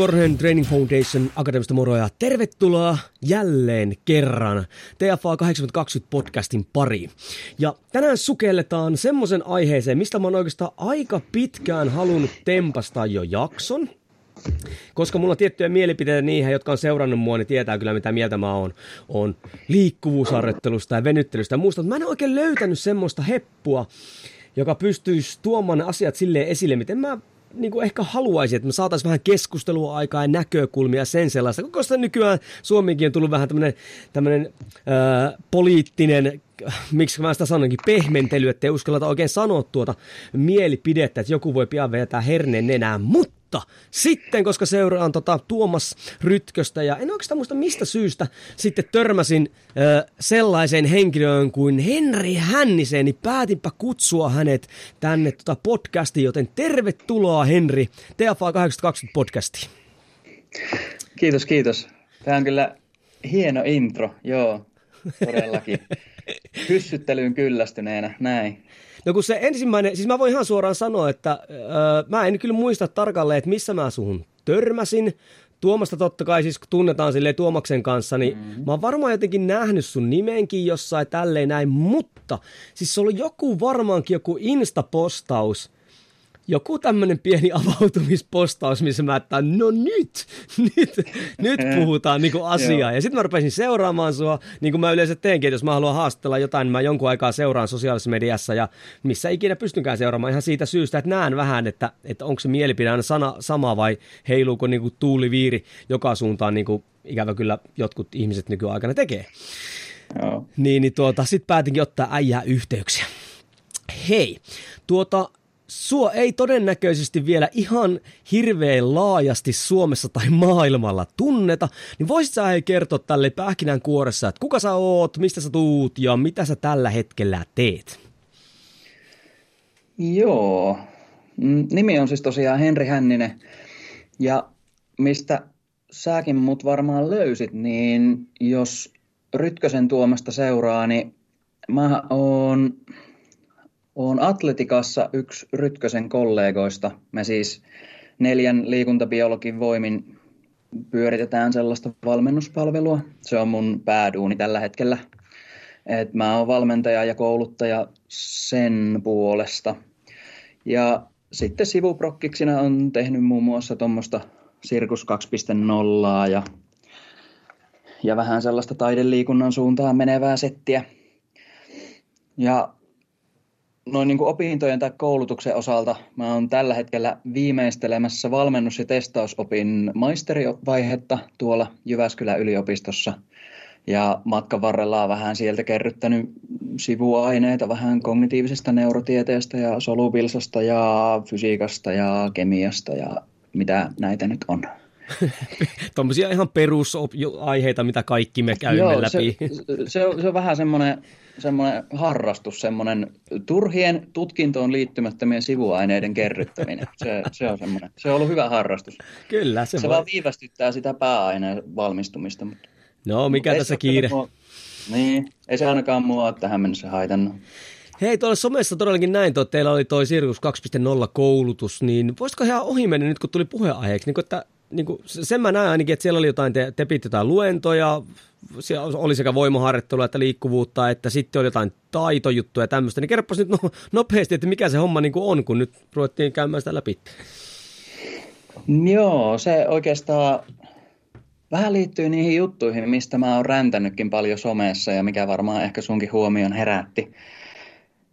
Korhonen Training Foundation Akademista moroja. Tervetuloa jälleen kerran TFA 8020 podcastin pariin. Ja tänään sukelletaan semmoisen aiheeseen, mistä mä oon oikeastaan aika pitkään halunnut tempastaa jo jakson. Koska mulla on tiettyjä mielipiteitä niihin, jotka on seurannut mua, niin tietää kyllä mitä mieltä mä oon, oon liikkuvuusharjoittelusta ja venyttelystä ja muusta. Mä en oikein löytänyt semmoista heppua, joka pystyisi tuomaan asiat silleen esille, miten mä niin kuin ehkä haluaisin, että me saataisiin vähän keskustelua aikaa ja näkökulmia sen sellaista. Sitä nykyään Suomeenkin on tullut vähän tämmöinen, tämmöinen ää, poliittinen miksi mä sitä sanonkin, pehmentely, että ei uskalleta oikein sanoa tuota mielipidettä, että joku voi pian vetää herneen nenään, mutta mutta sitten, koska seuraan tota Tuomas Rytköstä ja en oikeastaan muista mistä syystä sitten törmäsin ö, sellaiseen henkilöön kuin Henri Hännisen, niin päätinpä kutsua hänet tänne tota podcastiin, joten tervetuloa Henri TFA 820 podcastiin. Kiitos, kiitos. Tämä on kyllä hieno intro, joo, todellakin. Hyssyttelyyn kyllästyneenä, näin. No kun se ensimmäinen, siis mä voin ihan suoraan sanoa, että öö, mä en kyllä muista tarkalleen, että missä mä suhun törmäsin. Tuomasta totta kai siis kun tunnetaan silleen Tuomaksen kanssa, niin mm-hmm. mä oon varmaan jotenkin nähnyt sun nimenkin jossain tälleen näin, mutta siis se oli joku varmaankin joku Insta-postaus, joku tämmöinen pieni avautumispostaus, missä mä että no nyt, nyt, nyt puhutaan niinku asiaa. ja sitten mä rupesin seuraamaan sua, niin kuin mä yleensä teenkin, että jos mä haluan haastella jotain, niin mä jonkun aikaa seuraan sosiaalisessa mediassa ja missä ikinä pystynkään seuraamaan ihan siitä syystä, että näen vähän, että, että onko se mielipide aina sana, sama vai heiluuko niinku tuuliviiri joka suuntaan, niin kuin ikävä kyllä jotkut ihmiset nykyaikana tekee. Joo. Niin, niin tuota, sitten päätinkin ottaa äijää yhteyksiä. Hei, tuota, sua ei todennäköisesti vielä ihan hirveän laajasti Suomessa tai maailmalla tunneta, niin voisit sä kertoa tälle pähkinän kuoressa, että kuka sä oot, mistä sä tuut ja mitä sä tällä hetkellä teet? Joo, mm, nimi on siis tosiaan Henri Hänninen ja mistä säkin mut varmaan löysit, niin jos Rytkösen tuomasta seuraa, niin mä oon olen Atletikassa yksi Rytkösen kollegoista. Me siis neljän liikuntabiologin voimin pyöritetään sellaista valmennuspalvelua. Se on mun pääduuni tällä hetkellä. Et mä oon valmentaja ja kouluttaja sen puolesta. Ja sitten sivuprokkiksina on tehnyt muun muassa tuommoista Sirkus 2.0 ja, ja vähän sellaista taideliikunnan suuntaan menevää settiä. Ja noin niin kuin opintojen tai koulutuksen osalta mä oon tällä hetkellä viimeistelemässä valmennus- ja testausopin maisterivaihetta tuolla Jyväskylän yliopistossa. Ja matkan varrella on vähän sieltä kerryttänyt sivuaineita vähän kognitiivisesta neurotieteestä ja solubilsasta ja fysiikasta ja kemiasta ja mitä näitä nyt on. Tuommoisia ihan perusaiheita, mitä kaikki me käymme Joo, läpi. Se, se, on, se on vähän semmoinen semmoinen harrastus, semmoinen turhien tutkintoon liittymättömien sivuaineiden kerryttäminen. Se, se on semmoinen. Se on ollut hyvä harrastus. Kyllä. Se, se voi... vaan viivästyttää sitä pääaineen valmistumista. Mutta, no, mikä tässä kiire? Mua, niin, ei se ainakaan mua ole tähän mennessä haitannut. Hei, tuolla somessa todellakin näin, että teillä oli toi Sirius 2.0 koulutus, niin voisiko ihan ohi mennä nyt, kun tuli puheenaiheeksi, niin kun, että niin kuin, sen mä näen ainakin, että siellä oli jotain, te, te jotain luentoja, siellä oli sekä voimaharjoittelua että liikkuvuutta, että sitten oli jotain taitojuttuja ja tämmöistä, niin kerropas nyt no, nopeasti, että mikä se homma niin kuin on, kun nyt ruvettiin käymään sitä läpi. Joo, se oikeastaan vähän liittyy niihin juttuihin, mistä mä oon räntänytkin paljon somessa ja mikä varmaan ehkä sunkin huomion herätti.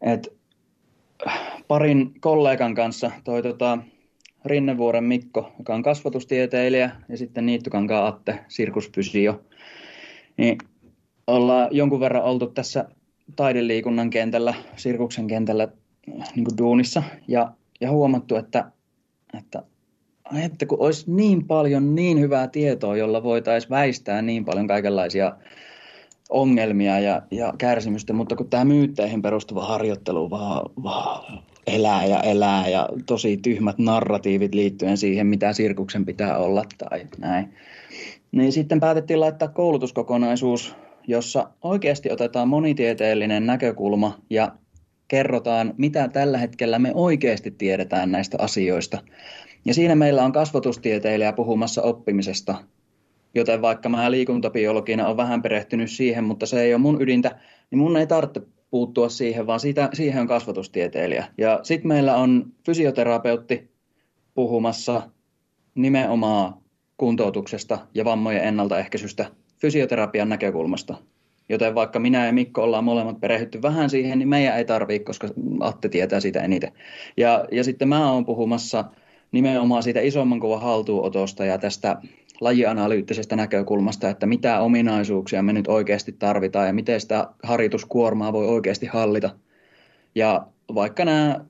Et parin kollegan kanssa toi tota, Rinnevuoren Mikko, joka on kasvatustieteilijä, ja sitten Niittykankaan Atte, sirkuspysio. Niin ollaan jonkun verran oltu tässä taideliikunnan kentällä, sirkuksen kentällä niin kuin duunissa, ja, ja huomattu, että, että että kun olisi niin paljon niin hyvää tietoa, jolla voitaisiin väistää niin paljon kaikenlaisia ongelmia ja, ja kärsimystä, mutta kun tämä myytteihin perustuva harjoittelu vaan, vaan elää ja elää ja tosi tyhmät narratiivit liittyen siihen, mitä sirkuksen pitää olla tai näin. Niin sitten päätettiin laittaa koulutuskokonaisuus, jossa oikeasti otetaan monitieteellinen näkökulma ja kerrotaan, mitä tällä hetkellä me oikeasti tiedetään näistä asioista. Ja siinä meillä on kasvatustieteilijä puhumassa oppimisesta, joten vaikka mä liikuntabiologina on vähän perehtynyt siihen, mutta se ei ole mun ydintä, niin mun ei tarvitse puuttua siihen, vaan siitä, siihen on kasvatustieteilijä. Ja sitten meillä on fysioterapeutti puhumassa nimenomaan kuntoutuksesta ja vammojen ennaltaehkäisystä fysioterapian näkökulmasta. Joten vaikka minä ja Mikko ollaan molemmat perehdytty vähän siihen, niin meidän ei tarvitse, koska Atte tietää sitä eniten. Ja, ja sitten mä oon puhumassa nimenomaan siitä isomman kuvan haltuunotosta ja tästä lajianalyyttisestä näkökulmasta, että mitä ominaisuuksia me nyt oikeasti tarvitaan ja miten sitä harjoituskuormaa voi oikeasti hallita. Ja vaikka nämä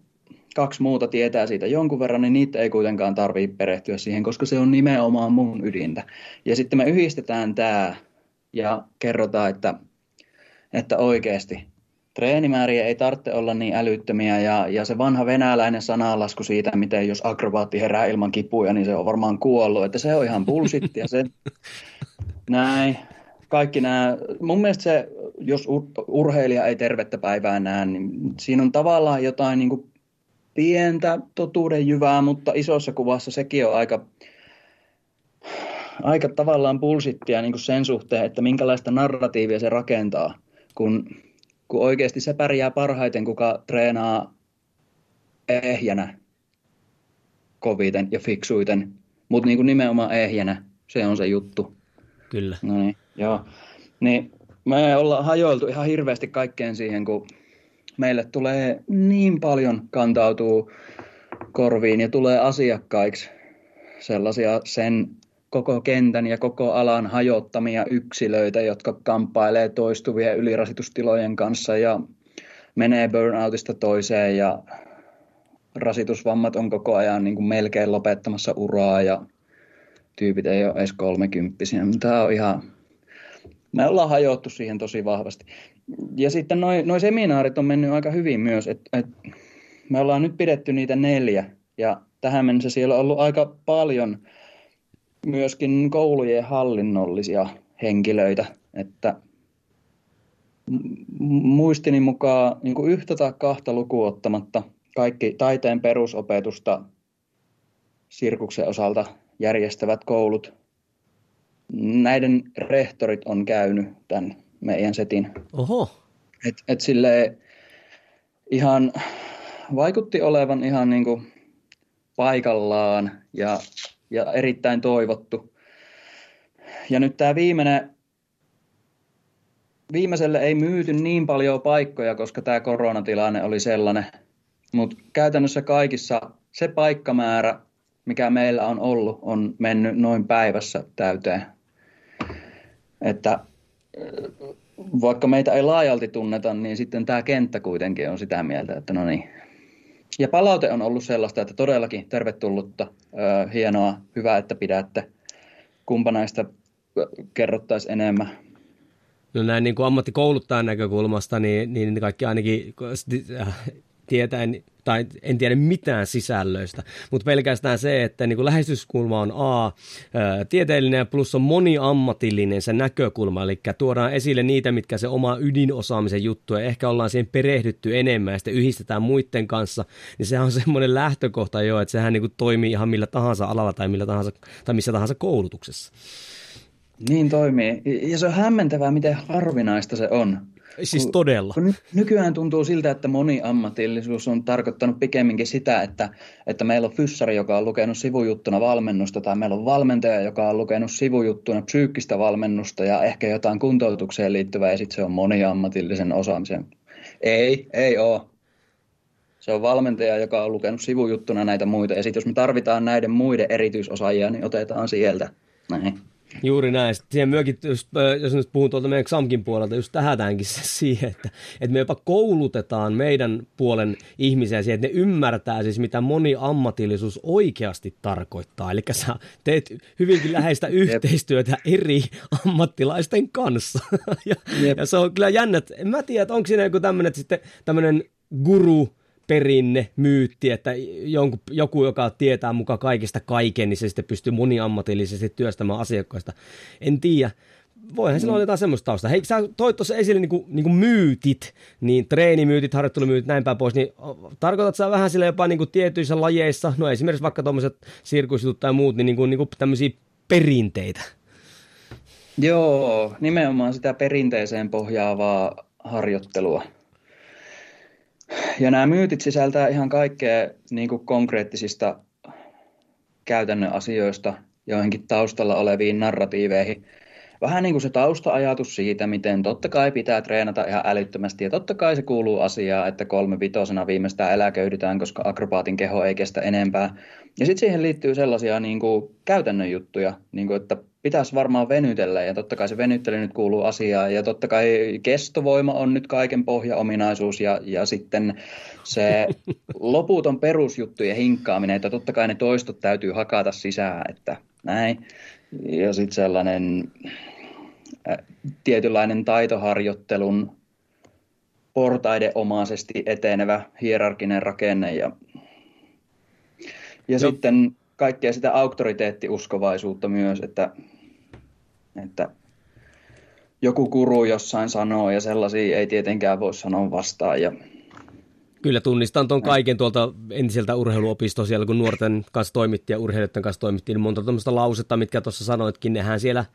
kaksi muuta tietää siitä jonkun verran, niin niitä ei kuitenkaan tarvitse perehtyä siihen, koska se on nimenomaan mun ydintä. Ja sitten me yhdistetään tämä ja kerrotaan, että, että oikeasti treenimääriä ei tarvitse olla niin älyttömiä ja, ja se vanha venäläinen sanalasku siitä, miten jos akrobaatti herää ilman kipuja, niin se on varmaan kuollut, että se on ihan bullshittia se. Näin. Kaikki nämä, mun mielestä se, jos urheilija ei tervettä päivää näe, niin siinä on tavallaan jotain niin kuin pientä totuuden jyvää, mutta isossa kuvassa sekin on aika, aika tavallaan bullshittia niin kuin sen suhteen, että minkälaista narratiivia se rakentaa, kun kun oikeasti se pärjää parhaiten, kuka treenaa ehjänä koviten ja fiksuiten, mutta niin nimenomaan ehjänä, se on se juttu. Kyllä. No niin, joo. Niin me ollaan hajoiltu ihan hirveästi kaikkeen siihen, kun meille tulee niin paljon kantautuu korviin ja tulee asiakkaiksi sellaisia sen koko kentän ja koko alan hajottamia yksilöitä, jotka kamppailee toistuvien ylirasitustilojen kanssa ja menee burnoutista toiseen ja rasitusvammat on koko ajan niin kuin melkein lopettamassa uraa ja tyypit ei ole edes kolmekymppisiä. Tämä on ihan, me ollaan hajottu siihen tosi vahvasti. Ja sitten noin noi seminaarit on mennyt aika hyvin myös, että et me ollaan nyt pidetty niitä neljä ja tähän mennessä siellä on ollut aika paljon – myöskin koulujen hallinnollisia henkilöitä, että muistini mukaan niin kuin yhtä tai kahta lukuun ottamatta kaikki taiteen perusopetusta sirkuksen osalta järjestävät koulut, näiden rehtorit on käynyt tämän meidän setin. Oho. Et, et sille ihan vaikutti olevan ihan niin kuin paikallaan ja ja erittäin toivottu. Ja nyt tämä viimeinen, viimeiselle ei myyty niin paljon paikkoja, koska tämä koronatilanne oli sellainen. Mutta käytännössä kaikissa se paikkamäärä, mikä meillä on ollut, on mennyt noin päivässä täyteen. Että vaikka meitä ei laajalti tunneta, niin sitten tämä kenttä kuitenkin on sitä mieltä, että no niin, ja palaute on ollut sellaista, että todellakin tervetullutta, hienoa, hyvä, että pidätte. Kumpa näistä kerrottaisiin enemmän? No näin niin kuin ammattikouluttajan näkökulmasta, niin, niin kaikki ainakin tietäen tai en tiedä mitään sisällöistä, mutta pelkästään se, että niin kuin lähestyskulma on A, tieteellinen plus on moniammatillinen se näkökulma, eli tuodaan esille niitä, mitkä se oma ydinosaamisen juttu, ja ehkä ollaan siihen perehdytty enemmän, ja sitten yhdistetään muiden kanssa, niin sehän on semmoinen lähtökohta jo, että sehän niin toimii ihan millä tahansa alalla tai, millä tahansa, tai missä tahansa koulutuksessa. Niin toimii. Ja se on hämmentävää, miten harvinaista se on. Siis kun, todella. Kun nykyään tuntuu siltä, että moniammatillisuus on tarkoittanut pikemminkin sitä, että, että meillä on fyssari, joka on lukenut sivujuttuna valmennusta, tai meillä on valmentaja, joka on lukenut sivujuttuna psyykkistä valmennusta ja ehkä jotain kuntoutukseen liittyvää, ja sitten se on moniammatillisen osaamisen. Ei, ei ole. Se on valmentaja, joka on lukenut sivujuttuna näitä muita. Ja sitten jos me tarvitaan näiden muiden erityisosaajia, niin otetaan sieltä. Näin. Juuri näin. Siihen myökin, just, jos nyt puhun tuolta meidän XAMKin puolelta, just tähätäänkin se siihen, että, että me jopa koulutetaan meidän puolen ihmisiä siihen, että ne ymmärtää siis, mitä moniammatillisuus oikeasti tarkoittaa. Eli sä teet hyvinkin läheistä yhteistyötä eri ammattilaisten kanssa. ja, ja, se on kyllä jännä. En mä tiedä, että onko siinä joku tämmöinen sitten tämmöinen guru, perinne, myytti, että jonkun, joku, joka tietää mukaan kaikista kaiken, niin se sitten pystyy moniammatillisesti työstämään asiakkaista. En tiedä. Voihan sillä olla jotain semmoista tausta. Hei, sä toit tuossa esille niin kuin, niin kuin myytit, niin treenimyytit, harjoittelumyytit, näin päin pois, niin tarkoitat sä vähän sille jopa niin kuin tietyissä lajeissa, no esimerkiksi vaikka tuommoiset sirkusjutut tai muut, niin, niin, kuin, niin kuin tämmöisiä perinteitä? Joo, nimenomaan sitä perinteiseen pohjaavaa harjoittelua. Ja nämä myytit sisältää ihan kaikkea niin kuin konkreettisista käytännön asioista joihinkin taustalla oleviin narratiiveihin. Vähän niin kuin se tausta-ajatus siitä, miten totta kai pitää treenata ihan älyttömästi ja totta kai se kuuluu asiaan, että kolme vitosena viimeistään eläköydytään, koska akrobaatin keho ei kestä enempää. Ja sitten siihen liittyy sellaisia niin kuin käytännön juttuja, niin kuin, että pitäisi varmaan venytellä ja totta kai se venyttely nyt kuuluu asiaan ja totta kai kestovoima on nyt kaiken pohjaominaisuus ja, ja sitten se loputon perusjuttujen hinkkaaminen, että totta kai ne toistot täytyy hakata sisään, että näin. Ja sitten sellainen tietynlainen taitoharjoittelun portaidenomaisesti etenevä hierarkinen rakenne ja, ja sitten kaikkea sitä auktoriteettiuskovaisuutta myös, että, että joku kuru jossain sanoo ja sellaisia ei tietenkään voi sanoa vastaan. Ja... Kyllä tunnistan tuon kaiken tuolta entiseltä urheiluopistoa siellä, kun nuorten kanssa toimittiin ja urheilijoiden kanssa toimittiin, niin monta tuommoista lausetta, mitkä tuossa sanoitkin, nehän siellä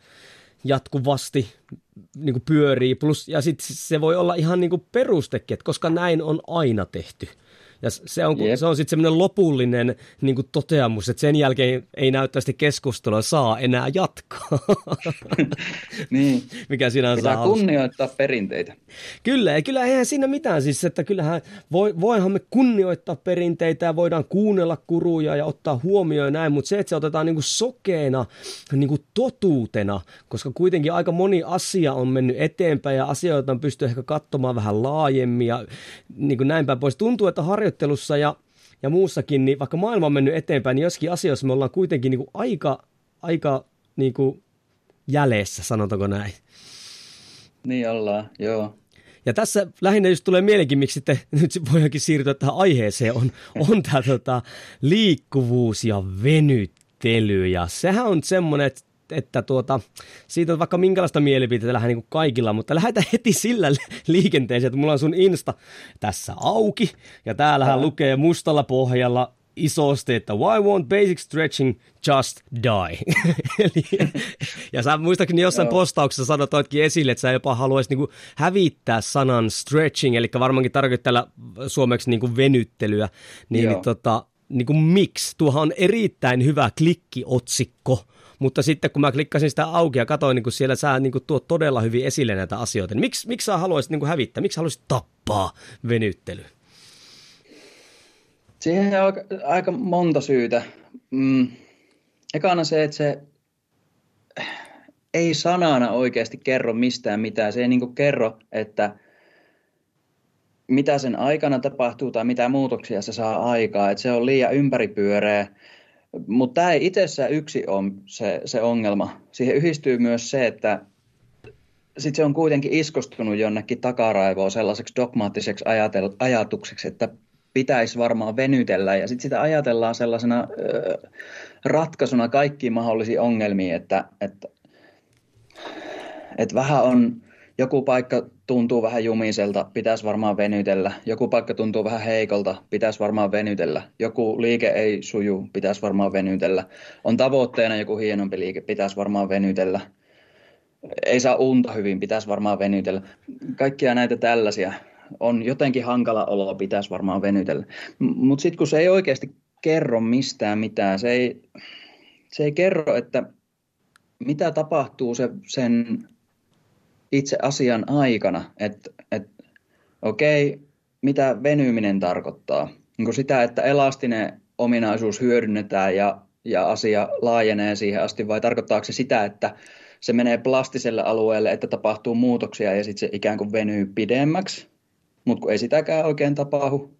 jatkuvasti niin kuin pyörii. Plus, ja sitten se voi olla ihan niin kuin perustekin, että koska näin on aina tehty. Ja se on, yep. se on sitten semmoinen lopullinen niin kuin toteamus, että sen jälkeen ei näyttävästi keskustelua saa enää jatkaa. niin. Mikä sinänsä Pitää kunnioittaa perinteitä. Kyllä, ja kyllä eihän siinä mitään siis, että kyllähän voi, voihan me kunnioittaa perinteitä ja voidaan kuunnella kuruja ja ottaa huomioon ja näin, mutta se, että se otetaan niin kuin sokeena niin kuin totuutena, koska kuitenkin aika moni asia on mennyt eteenpäin ja asioita on pysty ehkä katsomaan vähän laajemmin ja niin kuin näin päin pois. Tuntuu, että harjo harjoittelussa ja, ja muussakin, niin vaikka maailma on mennyt eteenpäin, niin joskin asioissa me ollaan kuitenkin niin kuin aika, aika niin kuin jäljessä, sanotaanko näin. Niin ollaan, joo. Ja tässä lähinnä just tulee mielenkiin, miksi sitten nyt voidaankin siirtyä tähän aiheeseen, on, on tämä tota, liikkuvuus ja venyttely. Ja sehän on semmoinen, että että tuota, siitä on vaikka minkälaista mielipiteitä lähden niin kaikilla, mutta lähdetään heti sillä liikenteeseen, että mulla on sun Insta tässä auki, ja täällähän Ää. lukee mustalla pohjalla isosti, että why won't basic stretching just die? Eli, ja sä muistaakseni jossain postauksessa sanotoitkin esille, että sä jopa haluaisit niinku hävittää sanan stretching, eli varmaankin tarkoittaa suomeksi niinku venyttelyä, niin, niin tota, niin kuin miksi? Tuohan on erittäin hyvä klikkiotsikko mutta sitten kun mä klikkasin sitä auki ja katsoin, niin kun siellä sä niin kuin tuot todella hyvin esille näitä asioita, niin miksi, miksi sä haluaisit niin kuin hävittää, miksi haluaisit tappaa venyttely? Siihen on aika, aika monta syytä. Mm. Ekana se, että se ei sanana oikeasti kerro mistään mitään. Se ei niin kerro, että mitä sen aikana tapahtuu tai mitä muutoksia se saa aikaa. Että se on liian ympäripyöreä mutta tämä ei itsessään yksi ole se, se ongelma. Siihen yhdistyy myös se, että sit se on kuitenkin iskostunut jonnekin takaraivoon sellaiseksi dogmaattiseksi ajatukseksi, että pitäisi varmaan venytellä ja sitten sitä ajatellaan sellaisena ö, ratkaisuna kaikkiin mahdollisiin ongelmiin, että, että, että vähän on joku paikka tuntuu vähän jumiselta, pitäisi varmaan venytellä. Joku paikka tuntuu vähän heikolta, pitäisi varmaan venytellä. Joku liike ei suju, pitäisi varmaan venytellä. On tavoitteena joku hienompi liike, pitäisi varmaan venytellä. Ei saa unta hyvin, pitäisi varmaan venytellä. Kaikkia näitä tällaisia. On jotenkin hankala olo, pitäisi varmaan venytellä. Mutta sitten kun se ei oikeasti kerro mistään mitään, se ei, se ei kerro, että mitä tapahtuu se, sen itse asian aikana, että et, okei, mitä venyminen tarkoittaa. niin sitä, että elastinen ominaisuus hyödynnetään ja, ja asia laajenee siihen asti, vai tarkoittaako se sitä, että se menee plastiselle alueelle, että tapahtuu muutoksia ja sitten se ikään kuin venyy pidemmäksi, mutta kun ei sitäkään oikein tapahdu.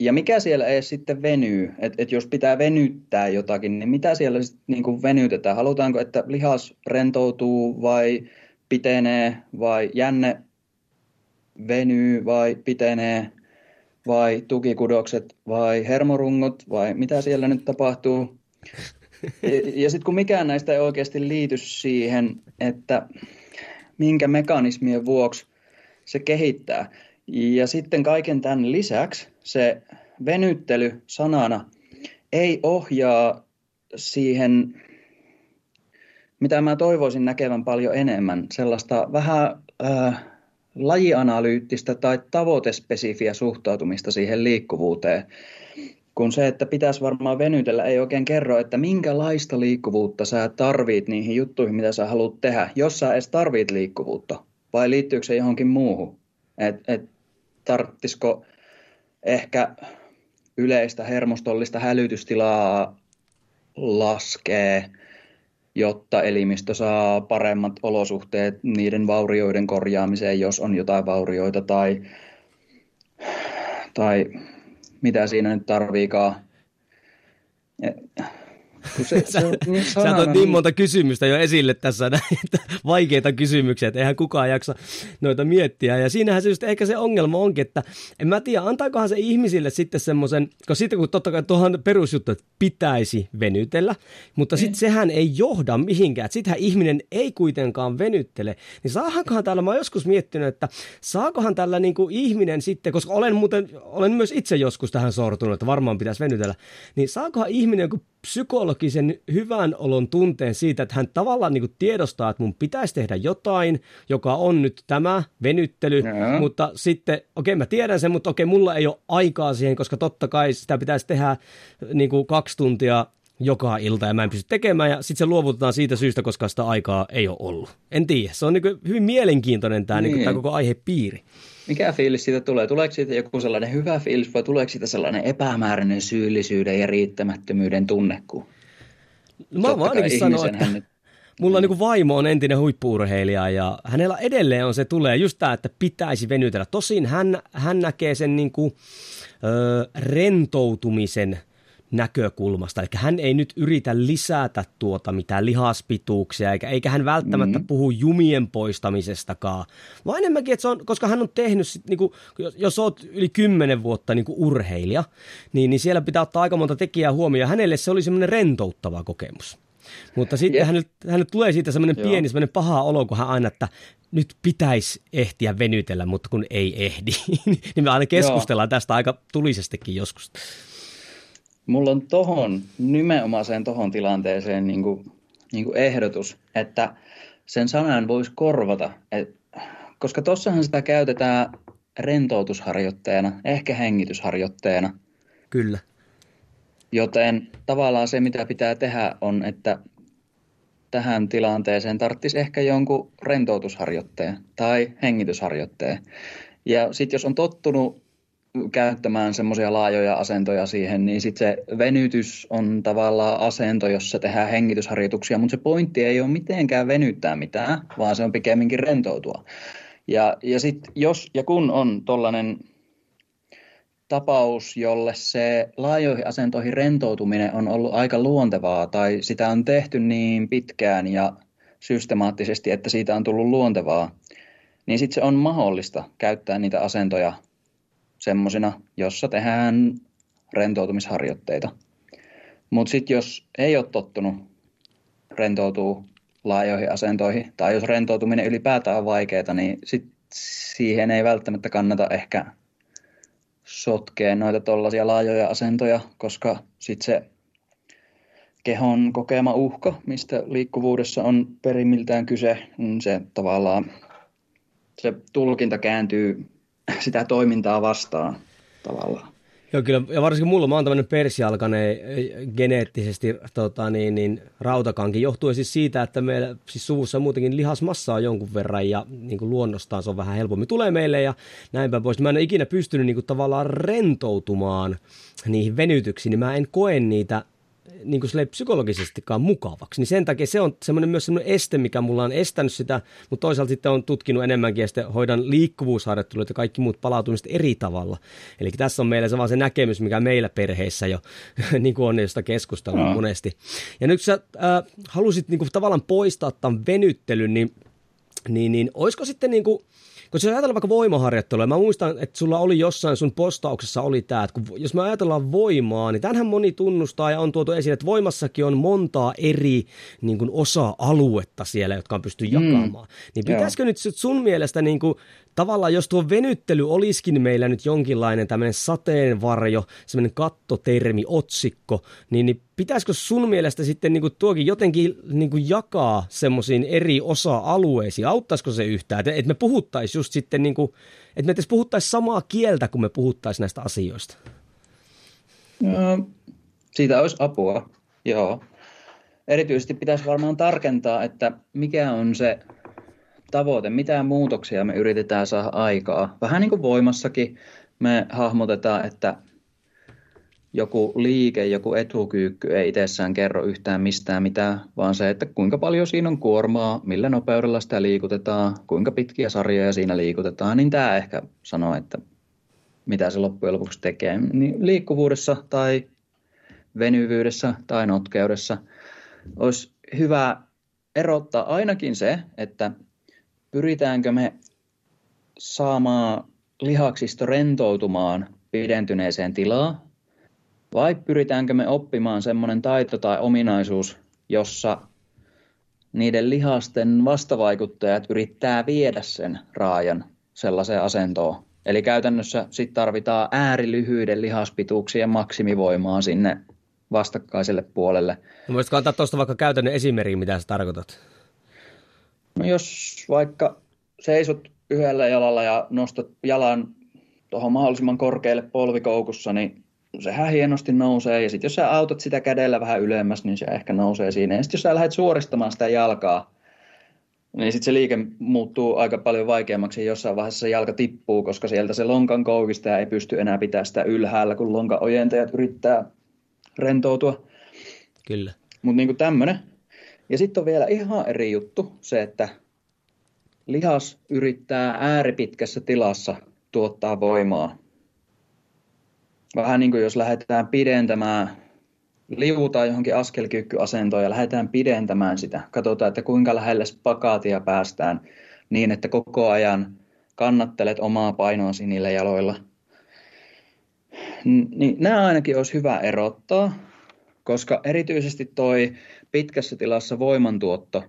Ja mikä siellä ei sitten venyy, että et jos pitää venyttää jotakin, niin mitä siellä sitten niin venytetään? Halutaanko, että lihas rentoutuu vai pitenee vai jänne venyy vai pitenee vai tukikudokset vai hermorungot vai mitä siellä nyt tapahtuu. Ja sitten kun mikään näistä ei oikeasti liity siihen, että minkä mekanismien vuoksi se kehittää. Ja sitten kaiken tämän lisäksi se venyttely sanana ei ohjaa siihen, mitä mä toivoisin näkevän paljon enemmän, sellaista vähän äh, lajianalyyttistä tai tavoitespesifiä suhtautumista siihen liikkuvuuteen, kun se, että pitäisi varmaan venytellä, ei oikein kerro, että minkälaista liikkuvuutta sä tarvit niihin juttuihin, mitä sä haluat tehdä, jos sä edes tarvit liikkuvuutta, vai liittyykö se johonkin muuhun, että et, tarttisiko ehkä yleistä hermostollista hälytystilaa laskee, jotta elimistö saa paremmat olosuhteet niiden vaurioiden korjaamiseen, jos on jotain vaurioita tai, tai mitä siinä nyt tarviikaan. Se, sä, se niin sä toit niin monta kysymystä jo esille tässä, näitä vaikeita kysymyksiä, että eihän kukaan jaksa noita miettiä. Ja siinähän se just ehkä se ongelma onkin, että en mä tiedä, antaakohan se ihmisille sitten semmoisen, kun sitten kun totta kai tuohon perusjuttu, että pitäisi venytellä, mutta sitten niin. sehän ei johda mihinkään, että sittenhän ihminen ei kuitenkaan venyttele. Niin saahankohan täällä, mä oon joskus miettinyt, että saakohan tällä niin kuin ihminen sitten, koska olen muuten, olen myös itse joskus tähän sortunut, että varmaan pitäisi venytellä, niin saakohan ihminen joku psykologisen hyvän olon tunteen siitä, että hän tavallaan niin kuin tiedostaa, että mun pitäisi tehdä jotain, joka on nyt tämä venyttely, no. mutta sitten, okei okay, mä tiedän sen, mutta okei okay, mulla ei ole aikaa siihen, koska totta kai sitä pitäisi tehdä niin kuin kaksi tuntia joka ilta ja mä en pysty tekemään ja sitten se luovutetaan siitä syystä, koska sitä aikaa ei ole ollut. En tiedä, se on niin hyvin mielenkiintoinen tämä, niin. Niin tämä koko aihepiiri. Mikä fiilis siitä tulee? Tuleeko siitä joku sellainen hyvä fiilis vai tuleeko siitä sellainen epämääräinen syyllisyyden ja riittämättömyyden tunne? Kun mä vaan ainakin sanoa, että nyt... mulla niin vaimo on entinen huippuurheilija ja hänellä edelleen on se tulee just tämä, että pitäisi venytellä. Tosin hän, hän näkee sen niin kuin, ö, rentoutumisen – näkökulmasta. Eli hän ei nyt yritä lisätä tuota mitään lihaspituuksia, eikä, eikä hän välttämättä mm-hmm. puhu jumien poistamisestakaan, vaan enemmänkin, että se on, koska hän on tehnyt, niin kuin, jos olet yli kymmenen vuotta niin kuin urheilija, niin, niin siellä pitää ottaa aika monta tekijää huomioon. Hänelle se oli semmoinen rentouttava kokemus. Mutta sitten yeah. hänelle, hänelle tulee siitä semmoinen pieni, semmoinen paha olo, kun hän aina, että nyt pitäisi ehtiä venytellä, mutta kun ei ehdi. niin me aina keskustellaan Joo. tästä aika tulisestikin joskus. Mulla on tohon, nimenomaiseen tohon tilanteeseen niin kuin, niin kuin ehdotus, että sen sanan voisi korvata, et, koska tossahan sitä käytetään rentoutusharjoitteena, ehkä hengitysharjoitteena. Kyllä. Joten tavallaan se, mitä pitää tehdä, on, että tähän tilanteeseen tarvitsisi ehkä jonkun rentoutusharjoitteen tai hengitysharjoitteen. Ja sitten jos on tottunut käyttämään semmoisia laajoja asentoja siihen, niin sitten se venytys on tavallaan asento, jossa tehdään hengitysharjoituksia, mutta se pointti ei ole mitenkään venyttää mitään, vaan se on pikemminkin rentoutua. Ja, ja sitten jos ja kun on tollainen tapaus, jolle se laajoihin asentoihin rentoutuminen on ollut aika luontevaa tai sitä on tehty niin pitkään ja systemaattisesti, että siitä on tullut luontevaa, niin sitten se on mahdollista käyttää niitä asentoja – semmoisina, jossa tehdään rentoutumisharjoitteita. Mutta sitten jos ei ole tottunut rentoutuu laajoihin asentoihin, tai jos rentoutuminen ylipäätään on vaikeaa, niin sit siihen ei välttämättä kannata ehkä sotkea noita tuollaisia laajoja asentoja, koska sitten se kehon kokema uhka, mistä liikkuvuudessa on perimmiltään kyse, niin se tavallaan se tulkinta kääntyy sitä toimintaa vastaan tavallaan. Joo, kyllä, ja varsinkin mulla, mä oon tämmöinen persialkainen geneettisesti tota, niin, niin, rautakankin, johtuen siis siitä, että meillä siis suvussa muutenkin lihasmassa on jonkun verran ja niin kuin luonnostaan se on vähän helpommin tulee meille ja näinpä pois. Mä en ole ikinä pystynyt niin kuin, tavallaan rentoutumaan niihin venytyksiin, niin mä en koe niitä niin kuin psykologisestikaan mukavaksi. Niin sen takia se on semmoinen myös semmoinen este, mikä mulla on estänyt sitä, mutta toisaalta sitten on tutkinut enemmänkin ja sitten hoidan liikkuvuusharjoittelut ja kaikki muut palautumista eri tavalla. Eli tässä on meillä se vaan se näkemys, mikä meillä perheissä jo niin kuin on josta keskustellut no. monesti. Ja nyt sä äh, halusit niin kuin, tavallaan poistaa tämän venyttelyn, niin, niin, niin olisiko sitten niin kuin, kun jos ajatellaan vaikka voimaharjoittelua, mä muistan, että sulla oli jossain sun postauksessa oli tämä, että kun, jos me ajatellaan voimaa, niin tämähän moni tunnustaa ja on tuotu esille, että voimassakin on montaa eri niin kuin osa-aluetta siellä, jotka on pysty jakamaan. Mm. Niin pitäisikö Joo. nyt sun mielestä niin kuin, tavallaan jos tuo venyttely olisikin meillä nyt jonkinlainen tämmöinen sateenvarjo, semmoinen kattotermi, otsikko, niin, niin pitäisikö sun mielestä sitten niin kuin tuokin jotenkin niin kuin jakaa semmoisiin eri osa-alueisiin? Auttaisiko se yhtään? Että et me puhuttaisiin just sitten, niin kuin, että me edes puhuttaisiin samaa kieltä, kun me puhuttaisiin näistä asioista. No, siitä olisi apua, joo. Erityisesti pitäisi varmaan tarkentaa, että mikä on se tavoite, mitä muutoksia me yritetään saada aikaa. Vähän niin kuin voimassakin me hahmotetaan, että joku liike, joku etukyykky ei itsessään kerro yhtään mistään mitään, vaan se, että kuinka paljon siinä on kuormaa, millä nopeudella sitä liikutetaan, kuinka pitkiä sarjoja siinä liikutetaan, niin tämä ehkä sanoo, että mitä se loppujen lopuksi tekee. Niin liikkuvuudessa tai venyvyydessä tai notkeudessa olisi hyvä erottaa ainakin se, että pyritäänkö me saamaan lihaksisto rentoutumaan pidentyneeseen tilaan, vai pyritäänkö me oppimaan semmoinen taito tai ominaisuus, jossa niiden lihasten vastavaikuttajat yrittää viedä sen raajan sellaiseen asentoon. Eli käytännössä sitten tarvitaan äärilyhyiden lihaspituuksien maksimivoimaa sinne vastakkaiselle puolelle. Voisitko antaa tuosta vaikka käytännön esimerkin, mitä sä tarkoitat? No jos vaikka seisot yhdellä jalalla ja nostat jalan tuohon mahdollisimman korkealle polvikoukussa, niin sehän hienosti nousee. Ja sitten jos sä autat sitä kädellä vähän ylemmäs, niin se ehkä nousee siinä. Ja sitten jos sä lähdet suoristamaan sitä jalkaa, niin sitten se liike muuttuu aika paljon vaikeammaksi. Jossain vaiheessa se jalka tippuu, koska sieltä se lonkan koukista ei pysty enää pitämään sitä ylhäällä, kun lonkan ojentajat yrittää rentoutua. Kyllä. Mutta niin tämmöinen ja sitten on vielä ihan eri juttu se, että lihas yrittää ääripitkässä tilassa tuottaa voimaa. Vähän niin kuin jos lähdetään pidentämään, liuutaan johonkin askelkykyasentoon ja lähdetään pidentämään sitä. Katsotaan, että kuinka lähelle spakaatia päästään niin, että koko ajan kannattelet omaa painoasi niillä jaloilla. Niin nämä ainakin olisi hyvä erottaa, koska erityisesti toi pitkässä tilassa voimantuotto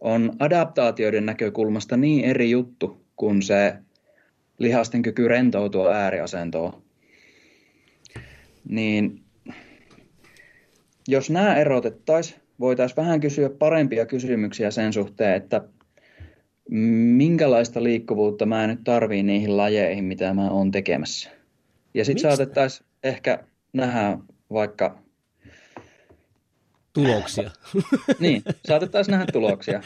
on adaptaatioiden näkökulmasta niin eri juttu kuin se lihasten kyky rentoutua ääriasentoon. Niin jos nämä erotettaisiin, voitaisiin vähän kysyä parempia kysymyksiä sen suhteen, että minkälaista liikkuvuutta mä nyt tarviin niihin lajeihin, mitä mä oon tekemässä. Ja sitten saatettaisiin ehkä nähdä vaikka tuloksia. niin, saatettaisiin nähdä tuloksia.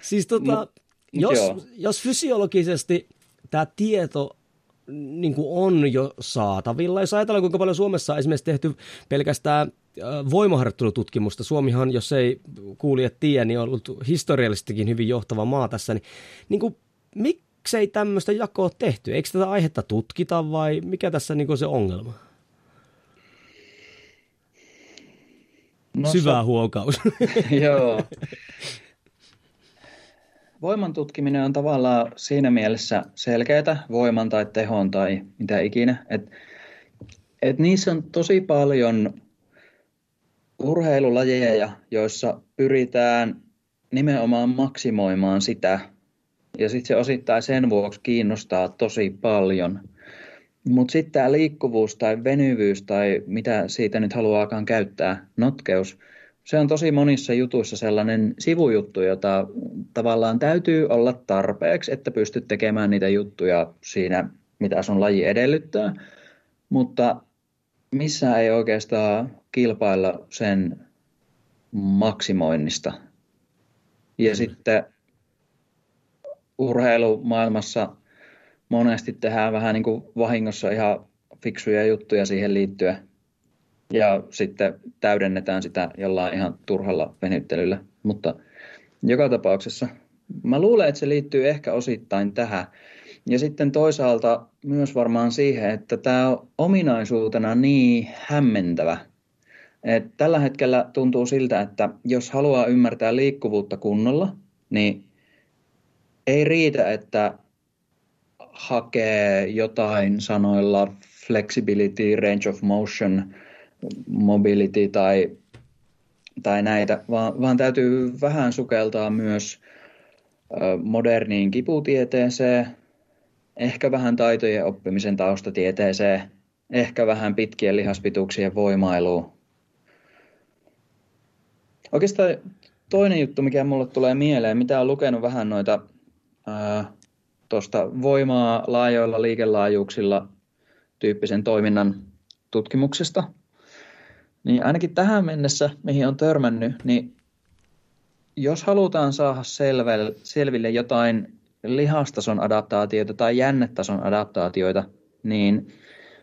Siis tota, Mut, jos, jos fysiologisesti tämä tieto niin kuin on jo saatavilla. Jos ajatellaan, kuinka paljon Suomessa on esimerkiksi tehty pelkästään voimaharjoittelututkimusta. Suomihan, jos ei kuulijat tiedä, niin on ollut historiallisestikin hyvin johtava maa tässä. Niin, niin kuin, miksei tämmöistä jakoa tehty? Eikö tätä aihetta tutkita vai mikä tässä niin kuin se ongelma? No, Syvä huokaus. Joo. Voiman tutkiminen on tavallaan siinä mielessä selkeää, voiman tai tehon tai mitä ikinä, että et niissä on tosi paljon urheilulajeja, joissa pyritään nimenomaan maksimoimaan sitä, ja sitten se osittain sen vuoksi kiinnostaa tosi paljon. Mutta sitten tämä liikkuvuus tai venyvyys tai mitä siitä nyt haluaakaan käyttää, notkeus, se on tosi monissa jutuissa sellainen sivujuttu, jota tavallaan täytyy olla tarpeeksi, että pystyt tekemään niitä juttuja siinä, mitä sun laji edellyttää. Mutta missä ei oikeastaan kilpailla sen maksimoinnista. Ja mm. sitten urheilumaailmassa monesti tehdään vähän niin kuin vahingossa ihan fiksuja juttuja siihen liittyen. Ja sitten täydennetään sitä jollain ihan turhalla venyttelyllä. Mutta joka tapauksessa mä luulen, että se liittyy ehkä osittain tähän. Ja sitten toisaalta myös varmaan siihen, että tämä on ominaisuutena niin hämmentävä. Et tällä hetkellä tuntuu siltä, että jos haluaa ymmärtää liikkuvuutta kunnolla, niin ei riitä, että hakee jotain sanoilla flexibility, range of motion, mobility tai, tai näitä, vaan, vaan täytyy vähän sukeltaa myös moderniin kiputieteeseen, ehkä vähän taitojen oppimisen taustatieteeseen, ehkä vähän pitkien lihaspituuksien voimailuun. Oikeastaan toinen juttu, mikä mulle tulee mieleen, mitä on lukenut vähän noita tuosta voimaa laajoilla liikelaajuuksilla tyyppisen toiminnan tutkimuksesta, niin ainakin tähän mennessä, mihin on törmännyt, niin jos halutaan saada selville jotain lihastason adaptaatioita tai jännetason adaptaatioita, niin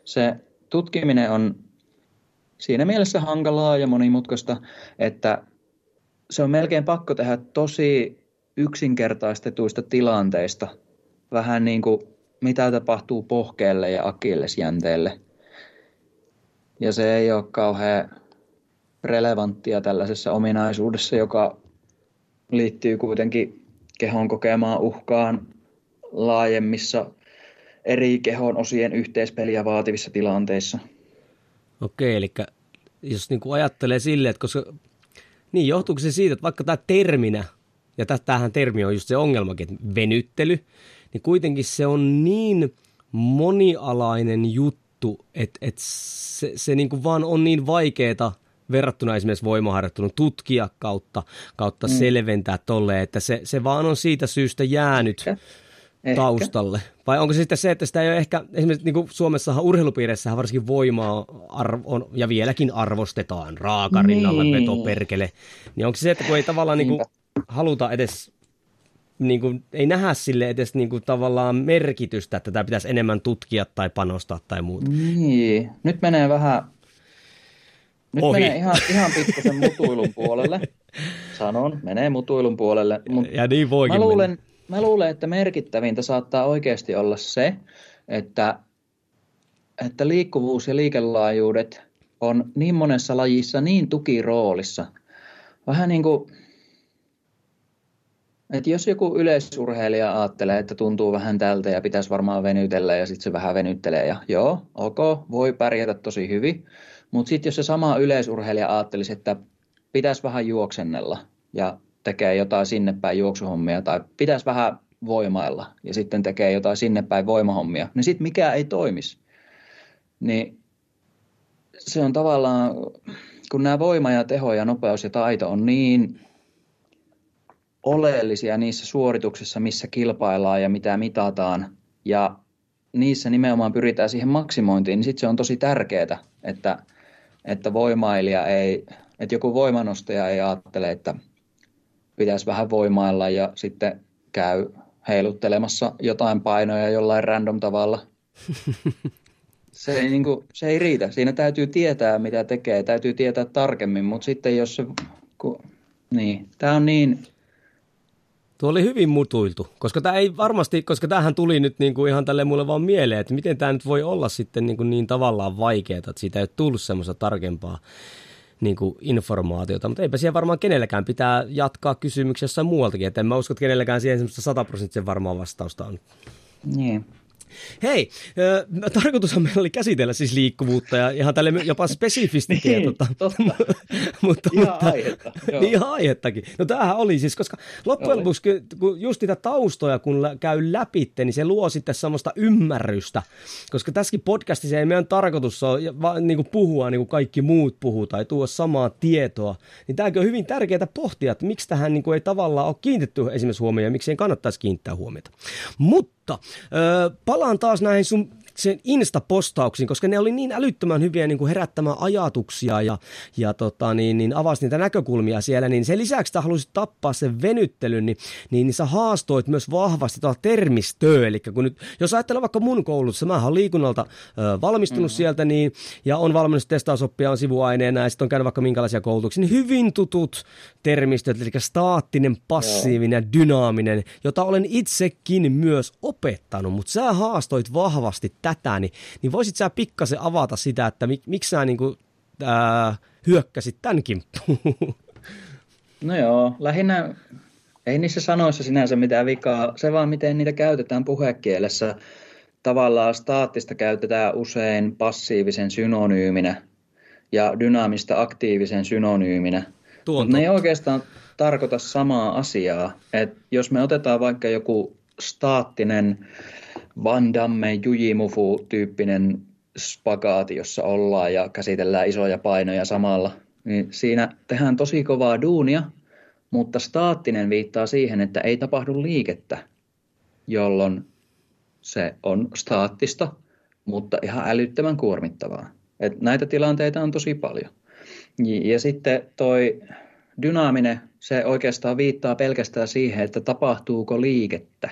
se tutkiminen on siinä mielessä hankalaa ja monimutkaista, että se on melkein pakko tehdä tosi yksinkertaistetuista tilanteista, vähän niin kuin mitä tapahtuu pohkeelle ja akillesjänteelle. Ja se ei ole kauhean relevanttia tällaisessa ominaisuudessa, joka liittyy kuitenkin kehon kokemaan uhkaan laajemmissa eri kehon osien yhteispeliä vaativissa tilanteissa. Okei, eli jos niin kuin ajattelee silleen, että koska, niin johtuuko se siitä, että vaikka tämä terminä, ja tämähän termi on just se ongelmakin, että venyttely, niin kuitenkin se on niin monialainen juttu, että, että se, se niin kuin vaan on niin vaikeaa verrattuna esimerkiksi voimaharjoittelun tutkia kautta, kautta mm. selventää tolle, että se, se vaan on siitä syystä jäänyt ehkä. taustalle. Vai onko se sitten se, että sitä ei ole ehkä, esimerkiksi niin kuin Suomessahan urheilupiireissähän varsinkin voimaa arvo, on, ja vieläkin arvostetaan raakarinnalla niin. vetoperkele, niin onko se se, että kun ei tavallaan niin kuin, haluta edes niin kuin, ei nähdä sille edes niin kuin, tavallaan merkitystä, että tämä pitäisi enemmän tutkia tai panostaa tai muuta. Niin, nyt menee vähän nyt Ohi. menee ihan, ihan pikkusen mutuilun puolelle. Sanon, menee mutuilun puolelle. Mut ja niin voikin mä luulen, mennä. mä luulen, että merkittävintä saattaa oikeasti olla se, että, että liikkuvuus ja liikelaajuudet on niin monessa lajissa niin tukiroolissa. Vähän niin kuin, että jos joku yleisurheilija ajattelee, että tuntuu vähän tältä ja pitäisi varmaan venytellä ja sitten se vähän venyttelee ja joo, ok, voi pärjätä tosi hyvin. Mutta sitten jos se sama yleisurheilija ajattelisi, että pitäisi vähän juoksennella ja tekee jotain sinne päin juoksuhommia tai pitäisi vähän voimailla ja sitten tekee jotain sinne päin voimahommia, niin sitten mikä ei toimisi. Niin se on tavallaan, kun nämä voima ja teho ja nopeus ja taito on niin oleellisia niissä suorituksissa, missä kilpaillaan ja mitä mitataan, ja niissä nimenomaan pyritään siihen maksimointiin, niin sitten se on tosi tärkeää, että – että voimailija ei, että joku voimanostaja ei ajattele, että pitäisi vähän voimailla ja sitten käy heiluttelemassa jotain painoja jollain random tavalla. Se ei, niin kuin, se ei riitä. Siinä täytyy tietää, mitä tekee. Täytyy tietää tarkemmin, mutta sitten jos se... Kun, niin, tämä on niin Tuo oli hyvin mutuiltu, koska tämä ei varmasti, koska tämähän tuli nyt niin kuin ihan tälle mulle vaan mieleen, että miten tämä nyt voi olla sitten niin, kuin niin tavallaan vaikeaa, että siitä ei ole tullut semmoista tarkempaa niin kuin informaatiota, mutta eipä siellä varmaan kenelläkään pitää jatkaa kysymyksiä jossain muualtakin, että en mä usko, että kenelläkään siihen semmoista sataprosenttisen varmaa vastausta on. Niin. Hei, äh, tarkoitushan meillä oli käsitellä siis liikkuvuutta ja ihan tälle jopa spesifistikin. niin, tota, totta. mutta, ihan mutta, aihetta. Joo. Ihan aihettakin. No tämähän oli siis, koska loppujen lopuksi kun just niitä taustoja kun käy läpi, niin se luo sitten semmoista ymmärrystä, koska tässäkin podcastissa ei meidän tarkoitus ole vaan niin kuin puhua niin kuin kaikki muut puhuu tai tuoda samaa tietoa, niin tämäkin on hyvin tärkeää pohtia, että miksi tähän niin kuin ei tavallaan ole kiinnitetty esimerkiksi huomioon ja miksi ei kannattaisi kiinnittää huomiota. Mutta äh, palaan taas näihin sun sen Insta-postauksiin, koska ne oli niin älyttömän hyviä niin kuin herättämään ajatuksia ja, ja tota, niin, niin avasi niitä näkökulmia siellä, niin sen lisäksi että halusit tappaa sen venyttelyn, niin, niin, niin sä haastoit myös vahvasti tuota termistöä, eli kun nyt, jos ajatellaan vaikka mun koulutusta, mä oon liikunnalta ö, valmistunut mm-hmm. sieltä, niin, ja on valmennus testausoppia on sivuaineena, ja sitten on käynyt vaikka minkälaisia koulutuksia, niin hyvin tutut termistöt, eli staattinen, passiivinen ja dynaaminen, jota olen itsekin myös opettanut, mutta sä haastoit vahvasti tätä, niin, niin voisit sä pikkasen avata sitä, että mik, miksi sä niin kuin, ää, hyökkäsit tämän kimppuun? No joo, lähinnä ei niissä sanoissa sinänsä mitään vikaa, se vaan miten niitä käytetään puhekielessä. Tavallaan staattista käytetään usein passiivisen synonyyminä ja dynaamista aktiivisen synonyyminä. Mutta ne ei oikeastaan tarkoita samaa asiaa. Et jos me otetaan vaikka joku staattinen Van Damme Jujimufu-tyyppinen spagaati, jossa ollaan ja käsitellään isoja painoja samalla, niin siinä tehdään tosi kovaa duunia, mutta staattinen viittaa siihen, että ei tapahdu liikettä, jolloin se on staattista, mutta ihan älyttömän kuormittavaa. Et näitä tilanteita on tosi paljon. Ja sitten toi dynaaminen, se oikeastaan viittaa pelkästään siihen, että tapahtuuko liikettä.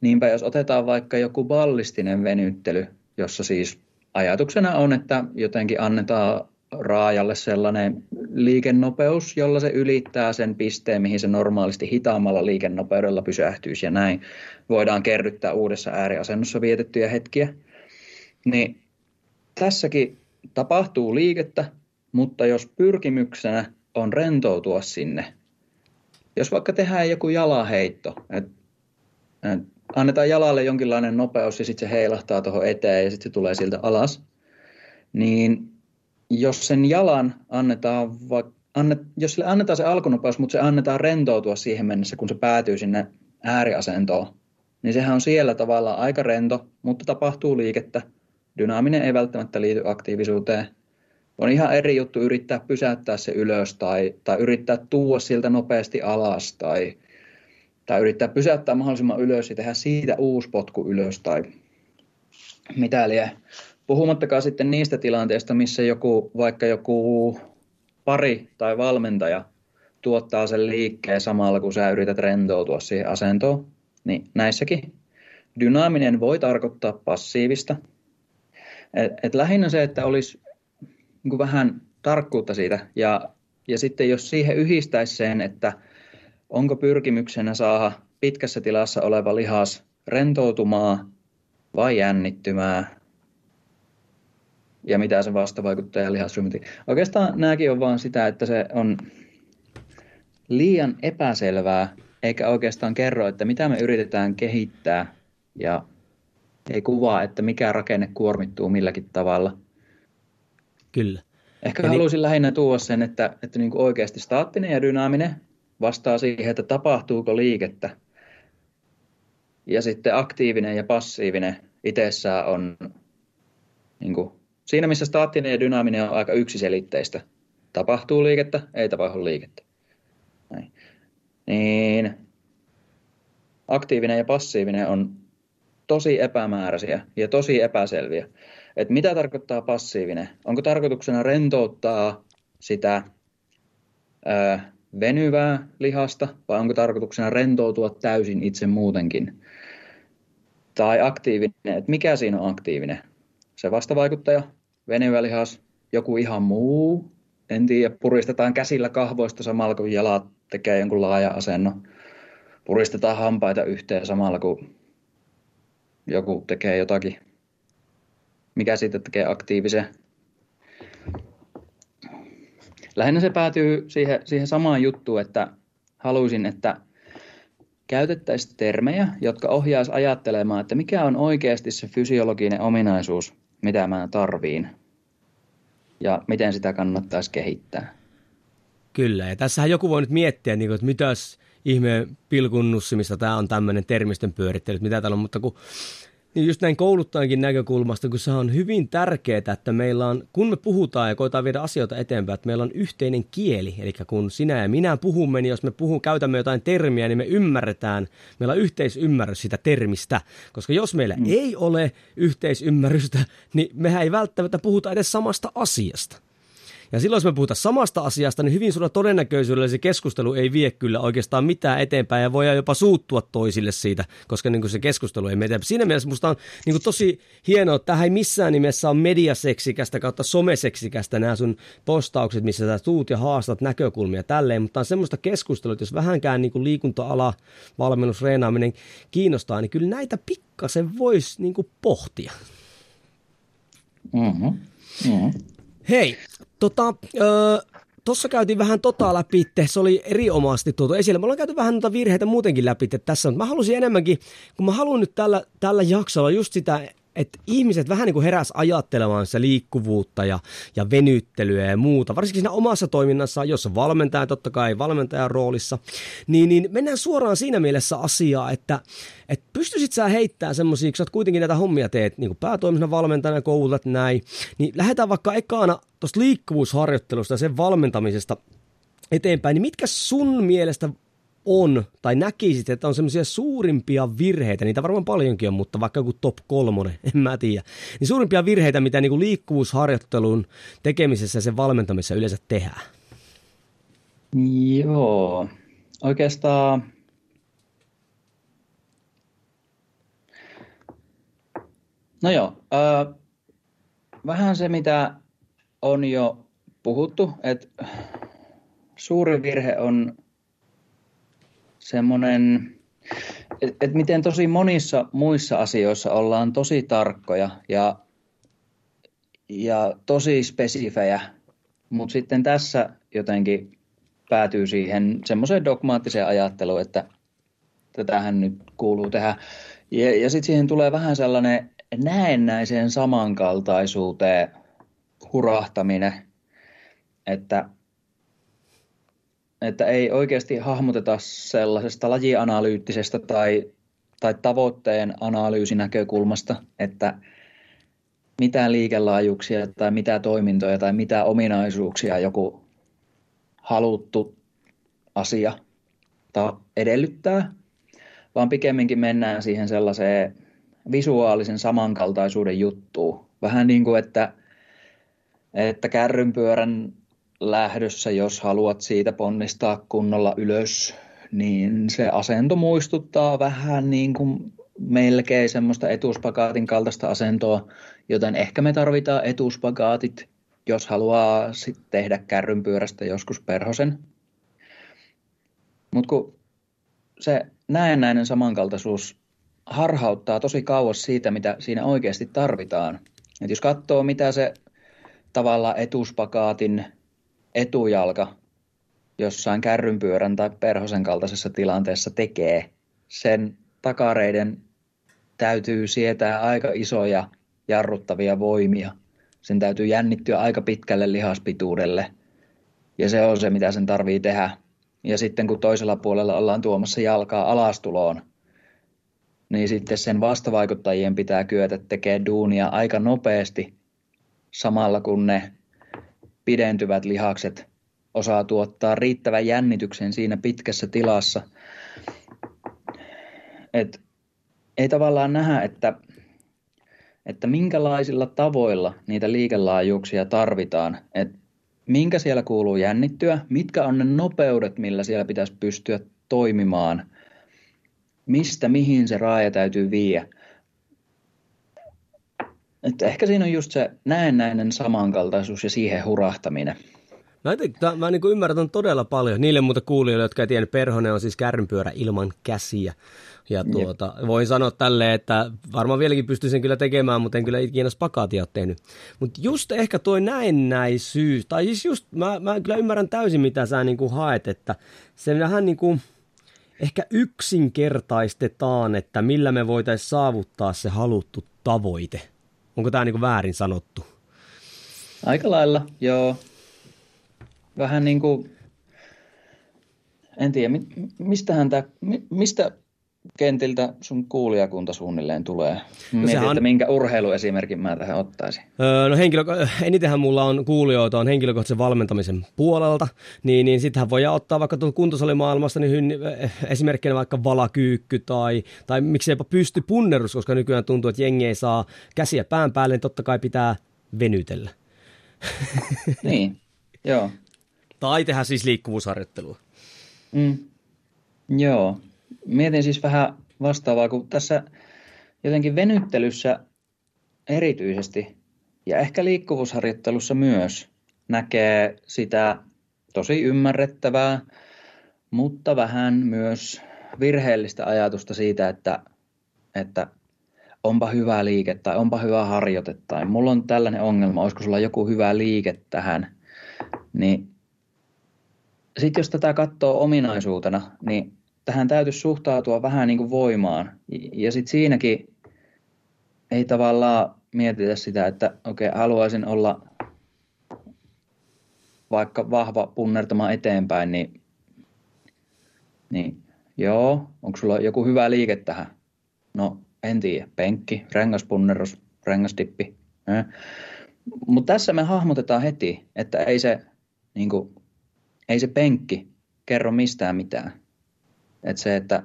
Niinpä jos otetaan vaikka joku ballistinen venyttely, jossa siis ajatuksena on, että jotenkin annetaan raajalle sellainen liikennopeus, jolla se ylittää sen pisteen, mihin se normaalisti hitaammalla liikennopeudella pysähtyisi ja näin voidaan kerryttää uudessa ääriasennossa vietettyjä hetkiä. Niin tässäkin tapahtuu liikettä, mutta jos pyrkimyksenä on rentoutua sinne, jos vaikka tehdään joku jalaheitto, että annetaan jalalle jonkinlainen nopeus ja sitten se heilahtaa tuohon eteen ja sitten se tulee siltä alas, niin jos sen jalan annetaan, annet, jos sille annetaan se alkunopeus, mutta se annetaan rentoutua siihen mennessä, kun se päätyy sinne ääriasentoon, niin sehän on siellä tavallaan aika rento, mutta tapahtuu liikettä. Dynaaminen ei välttämättä liity aktiivisuuteen. On ihan eri juttu yrittää pysäyttää se ylös tai, tai yrittää tuua siltä nopeasti alas tai, tai yrittää pysäyttää mahdollisimman ylös ja tehdä siitä uusi potku ylös tai mitä liian. Puhumattakaan sitten niistä tilanteista, missä joku, vaikka joku pari tai valmentaja tuottaa sen liikkeen samalla, kun sä yrität rentoutua siihen asentoon. Niin näissäkin dynaaminen voi tarkoittaa passiivista. Et, et lähinnä se, että olisi niin vähän tarkkuutta siitä. Ja, ja sitten jos siihen yhdistäisi sen, että onko pyrkimyksenä saada pitkässä tilassa oleva lihas rentoutumaan vai jännittymään ja mitä se vastavaikuttaja lihasryhmiti. Oikeastaan nämäkin on vaan sitä, että se on liian epäselvää, eikä oikeastaan kerro, että mitä me yritetään kehittää ja ei kuvaa, että mikä rakenne kuormittuu milläkin tavalla. Kyllä. Ehkä ja haluaisin niin... lähinnä tuoda sen, että, että niin kuin oikeasti staattinen ja dynaaminen vastaa siihen, että tapahtuuko liikettä. Ja sitten aktiivinen ja passiivinen itsessään on niin kuin Siinä missä staattinen ja dynaaminen on aika yksiselitteistä. Tapahtuu liikettä, ei tapahdu liikettä. Näin. Niin aktiivinen ja passiivinen on tosi epämääräisiä ja tosi epäselviä. Et mitä tarkoittaa passiivinen? Onko tarkoituksena rentouttaa sitä ö, venyvää lihasta vai onko tarkoituksena rentoutua täysin itse muutenkin? Tai aktiivinen, että mikä siinä on aktiivinen? Se vastavaikuttaja, venyvälihas, joku ihan muu, en tiedä, puristetaan käsillä kahvoista samalla kun jalat tekee jonkun laaja asennon. Puristetaan hampaita yhteen samalla kun joku tekee jotakin, mikä siitä tekee aktiivisen. Lähinnä se päätyy siihen, siihen samaan juttuun, että haluaisin, että käytettäisiin termejä, jotka ohjaisi ajattelemaan, että mikä on oikeasti se fysiologinen ominaisuus, mitä mä tarviin ja miten sitä kannattaisi kehittää. Kyllä, ja tässähän joku voi nyt miettiä, niin että mitäs ihme pilkunnussimista tämä on tämmöinen termistön pyörittely, mitä täällä on, mutta kun Niin just näin kouluttajankin näkökulmasta, kun se on hyvin tärkeää, että meillä on, kun me puhutaan ja koetaan viedä asioita eteenpäin, että meillä on yhteinen kieli. Eli kun sinä ja minä puhumme, niin jos me puhun, käytämme jotain termiä, niin me ymmärretään, meillä on yhteisymmärrys sitä termistä. Koska jos meillä mm. ei ole yhteisymmärrystä, niin mehän ei välttämättä puhuta edes samasta asiasta. Ja silloin, jos me puhutaan samasta asiasta, niin hyvin suurella todennäköisyydellä se keskustelu ei vie kyllä oikeastaan mitään eteenpäin ja voi jopa suuttua toisille siitä, koska niin kuin se keskustelu ei mene. Siinä mielessä minusta on niin kuin tosi hienoa, että tähän ei missään nimessä ole mediaseksikästä kautta someseksikästä nämä sun postaukset, missä sä tuut ja haastat näkökulmia tälleen, mutta on semmoista keskustelua, että jos vähänkään niin kuin liikunta-ala, valmennus, reenaaminen kiinnostaa, niin kyllä näitä pikkasen voisi niin kuin pohtia. Mm-hmm. Mm-hmm. Hei, tota, öö, Tuossa käytiin vähän tota läpi, se oli erinomaisesti tuotu esille. Me ollaan käyty vähän noita virheitä muutenkin läpi tässä, mutta mä halusin enemmänkin, kun mä haluan nyt tällä, tällä jaksolla just sitä että ihmiset vähän niin kuin heräs ajattelemaan se liikkuvuutta ja, ja venyttelyä ja muuta, varsinkin siinä omassa toiminnassa, jossa valmentaja totta kai valmentajan roolissa, niin, niin mennään suoraan siinä mielessä asiaa, että, että pystyisit sä heittämään semmoisia, kun sä kuitenkin näitä hommia teet niin kuin päätoimisena valmentajana, koulutat näin, niin lähdetään vaikka ekana tuosta liikkuvuusharjoittelusta ja sen valmentamisesta eteenpäin, niin mitkä sun mielestä on, tai näkisit, että on semmoisia suurimpia virheitä, niitä varmaan paljonkin on, mutta vaikka joku top kolmonen, en mä tiedä, niin suurimpia virheitä, mitä niin kuin liikkuvuusharjoittelun tekemisessä ja sen valmentamisessa yleensä tehdään? Joo, oikeastaan No joo, äh, vähän se mitä on jo puhuttu, että suuri virhe on semmoinen, että et miten tosi monissa muissa asioissa ollaan tosi tarkkoja ja, ja tosi spesifejä, mutta sitten tässä jotenkin päätyy siihen semmoiseen dogmaattiseen ajatteluun, että tätähän nyt kuuluu tehdä. Ja, ja sitten siihen tulee vähän sellainen näennäiseen samankaltaisuuteen hurahtaminen, että että ei oikeasti hahmoteta sellaisesta lajianalyyttisestä tai, tai tavoitteen analyysinäkökulmasta, että mitä liikelaajuuksia tai mitä toimintoja tai mitä ominaisuuksia joku haluttu asia edellyttää, vaan pikemminkin mennään siihen sellaiseen visuaalisen samankaltaisuuden juttuun. Vähän niin kuin, että, että kärrynpyörän lähdössä, jos haluat siitä ponnistaa kunnolla ylös, niin se asento muistuttaa vähän niin kuin melkein semmoista etuspakaatin kaltaista asentoa, joten ehkä me tarvitaan etuspakaatit, jos haluaa sit tehdä kärrynpyörästä joskus perhosen. Mutta kun se näennäinen samankaltaisuus harhauttaa tosi kauas siitä, mitä siinä oikeasti tarvitaan. Et jos katsoo, mitä se tavallaan etuspakaatin etujalka jossain kärrynpyörän tai perhosen kaltaisessa tilanteessa tekee, sen takareiden täytyy sietää aika isoja jarruttavia voimia. Sen täytyy jännittyä aika pitkälle lihaspituudelle. Ja se on se, mitä sen tarvii tehdä. Ja sitten kun toisella puolella ollaan tuomassa jalkaa alastuloon, niin sitten sen vastavaikuttajien pitää kyetä tekemään duunia aika nopeasti samalla kun ne pidentyvät lihakset osaa tuottaa riittävän jännityksen siinä pitkässä tilassa. Et ei tavallaan nähdä, että, että minkälaisilla tavoilla niitä liikelaajuuksia tarvitaan. Et minkä siellä kuuluu jännittyä, mitkä on ne nopeudet, millä siellä pitäisi pystyä toimimaan, mistä mihin se raaja täytyy viiä. Että ehkä siinä on just se näennäinen samankaltaisuus ja siihen hurahtaminen. Mä, mä, mä niin ymmärrän todella paljon. Niille muuta kuulijoille, jotka ei tiedä, Perhonen on siis kärrynpyörä ilman käsiä. Ja tuota, voin sanoa tälleen, että varmaan vieläkin pystyisin kyllä tekemään, mutta en kyllä ikinä spakaatia ole tehnyt. Mutta just ehkä toi näennäisyys, tai siis just, mä, mä kyllä ymmärrän täysin, mitä sä niin kuin haet, että se vähän niin kuin, ehkä yksinkertaistetaan, että millä me voitaisiin saavuttaa se haluttu tavoite. Onko tämä niin väärin sanottu? Aika lailla, joo. Vähän niin kuin, en tiedä, mistähän tämä, mistä kentiltä sun kuulijakunta suunnilleen tulee? No Mietin, sehän on- että minkä urheiluesimerkin mä tähän ottaisin. Öö, no henkilö, enitenhän mulla on kuulijoita on henkilökohtaisen valmentamisen puolelta, niin, niin sittenhän voi ottaa vaikka tuolta kuntosalimaailmasta niin esimerkkinä vaikka valakyykky tai, tai miksei jopa pysty punnerus, koska nykyään tuntuu, että jengi ei saa käsiä pään päälle, niin totta kai pitää venytellä. Niin, joo. Tai tehdä siis liikkuvuusharjoittelua. Mm. Joo. Mietin siis vähän vastaavaa, kun tässä jotenkin venyttelyssä erityisesti ja ehkä liikkuvuusharjoittelussa myös näkee sitä tosi ymmärrettävää, mutta vähän myös virheellistä ajatusta siitä, että, että onpa hyvä liike tai onpa hyvä harjoite tai mulla on tällainen ongelma, olisiko sulla joku hyvä liike tähän, niin sitten jos tätä katsoo ominaisuutena, niin tähän täytyisi suhtautua vähän niin kuin voimaan. Ja sitten siinäkin ei tavallaan mietitä sitä, että okei, okay, haluaisin olla vaikka vahva punnertamaan eteenpäin, niin, niin joo, onko sulla joku hyvä liike tähän? No, en tiedä. Penkki, rengaspunnerus, rengasdippi. Mutta tässä me hahmotetaan heti, että ei se, niin kuin, ei se penkki kerro mistään mitään. Että se, että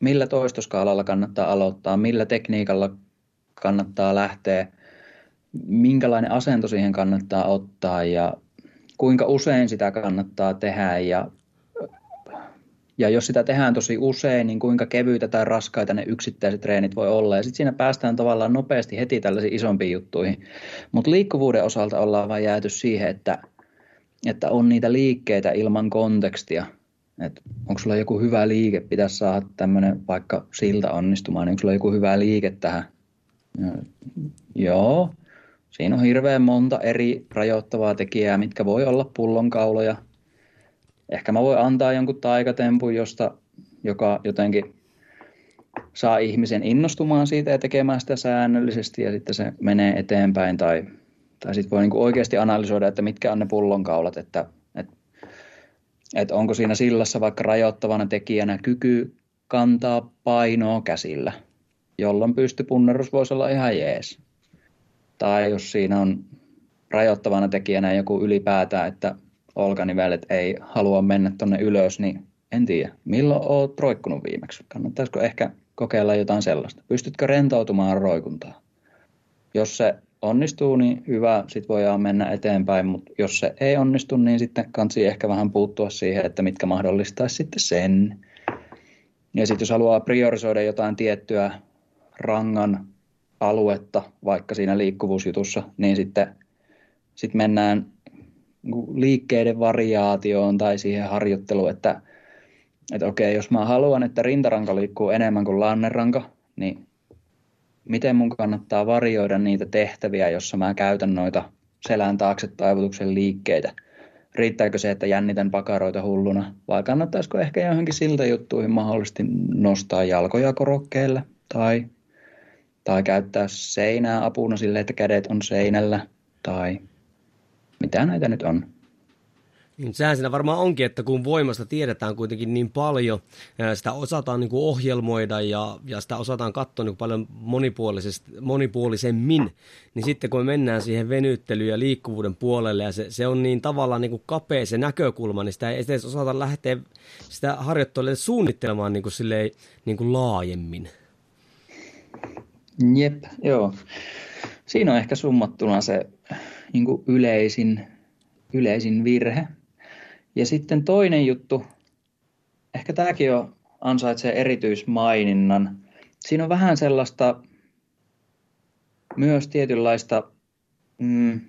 millä toistoskaalalla kannattaa aloittaa, millä tekniikalla kannattaa lähteä, minkälainen asento siihen kannattaa ottaa ja kuinka usein sitä kannattaa tehdä ja, ja jos sitä tehdään tosi usein, niin kuinka kevyitä tai raskaita ne yksittäiset treenit voi olla. Ja sitten siinä päästään tavallaan nopeasti heti tällaisiin isompiin juttuihin. Mutta liikkuvuuden osalta ollaan vain jääty siihen, että, että on niitä liikkeitä ilman kontekstia. Et onko sulla joku hyvä liike, pitäisi saada tämmöinen vaikka silta onnistumaan, niin onko sulla joku hyvä liike tähän? Ja, joo, siinä on hirveän monta eri rajoittavaa tekijää, mitkä voi olla pullonkauloja. Ehkä mä voin antaa jonkun taikatempun, josta, joka jotenkin saa ihmisen innostumaan siitä ja tekemään sitä säännöllisesti ja sitten se menee eteenpäin. Tai, tai sitten voi niinku oikeasti analysoida, että mitkä on ne pullonkaulat, että, että, onko siinä sillassa vaikka rajoittavana tekijänä kyky kantaa painoa käsillä, jolloin pystypunnerus voisi olla ihan jees. Tai jos siinä on rajoittavana tekijänä joku ylipäätään, että olkanivelet ei halua mennä tuonne ylös, niin en tiedä. Milloin olet roikkunut viimeksi? Kannattaisiko ehkä kokeilla jotain sellaista? Pystytkö rentoutumaan roikuntaa? Jos se onnistuu, niin hyvä, sitten voidaan mennä eteenpäin, mutta jos se ei onnistu, niin sitten kansi ehkä vähän puuttua siihen, että mitkä mahdollistaisi sitten sen. Ja sitten jos haluaa priorisoida jotain tiettyä rangan aluetta, vaikka siinä liikkuvuusjutussa, niin sitten sit mennään liikkeiden variaatioon tai siihen harjoitteluun, että, että okei, jos mä haluan, että rintaranka liikkuu enemmän kuin lanneranka, niin miten mun kannattaa varioida niitä tehtäviä, jossa mä käytän noita selän taakse taivutuksen liikkeitä. Riittääkö se, että jännitän pakaroita hulluna, vai kannattaisiko ehkä johonkin siltä juttuihin mahdollisesti nostaa jalkoja korokkeelle tai, tai käyttää seinää apuna sille, että kädet on seinällä tai mitä näitä nyt on. Sehän siinä varmaan onkin, että kun voimasta tiedetään kuitenkin niin paljon, sitä osataan niin kuin ohjelmoida ja, ja sitä osataan katsoa niin kuin paljon monipuolisesti, monipuolisemmin, niin sitten kun me mennään siihen venyttelyyn ja liikkuvuuden puolelle ja se, se on niin tavallaan niin kuin kapea se näkökulma, niin sitä ei edes osata lähteä sitä harjoittelemaan suunnittelemaan niin kuin silleen, niin kuin laajemmin. Jep, joo. Siinä on ehkä summattuna se niin kuin yleisin, yleisin virhe. Ja sitten toinen juttu, ehkä tämäkin jo ansaitsee erityismaininnan. Siinä on vähän sellaista myös tietynlaista mm,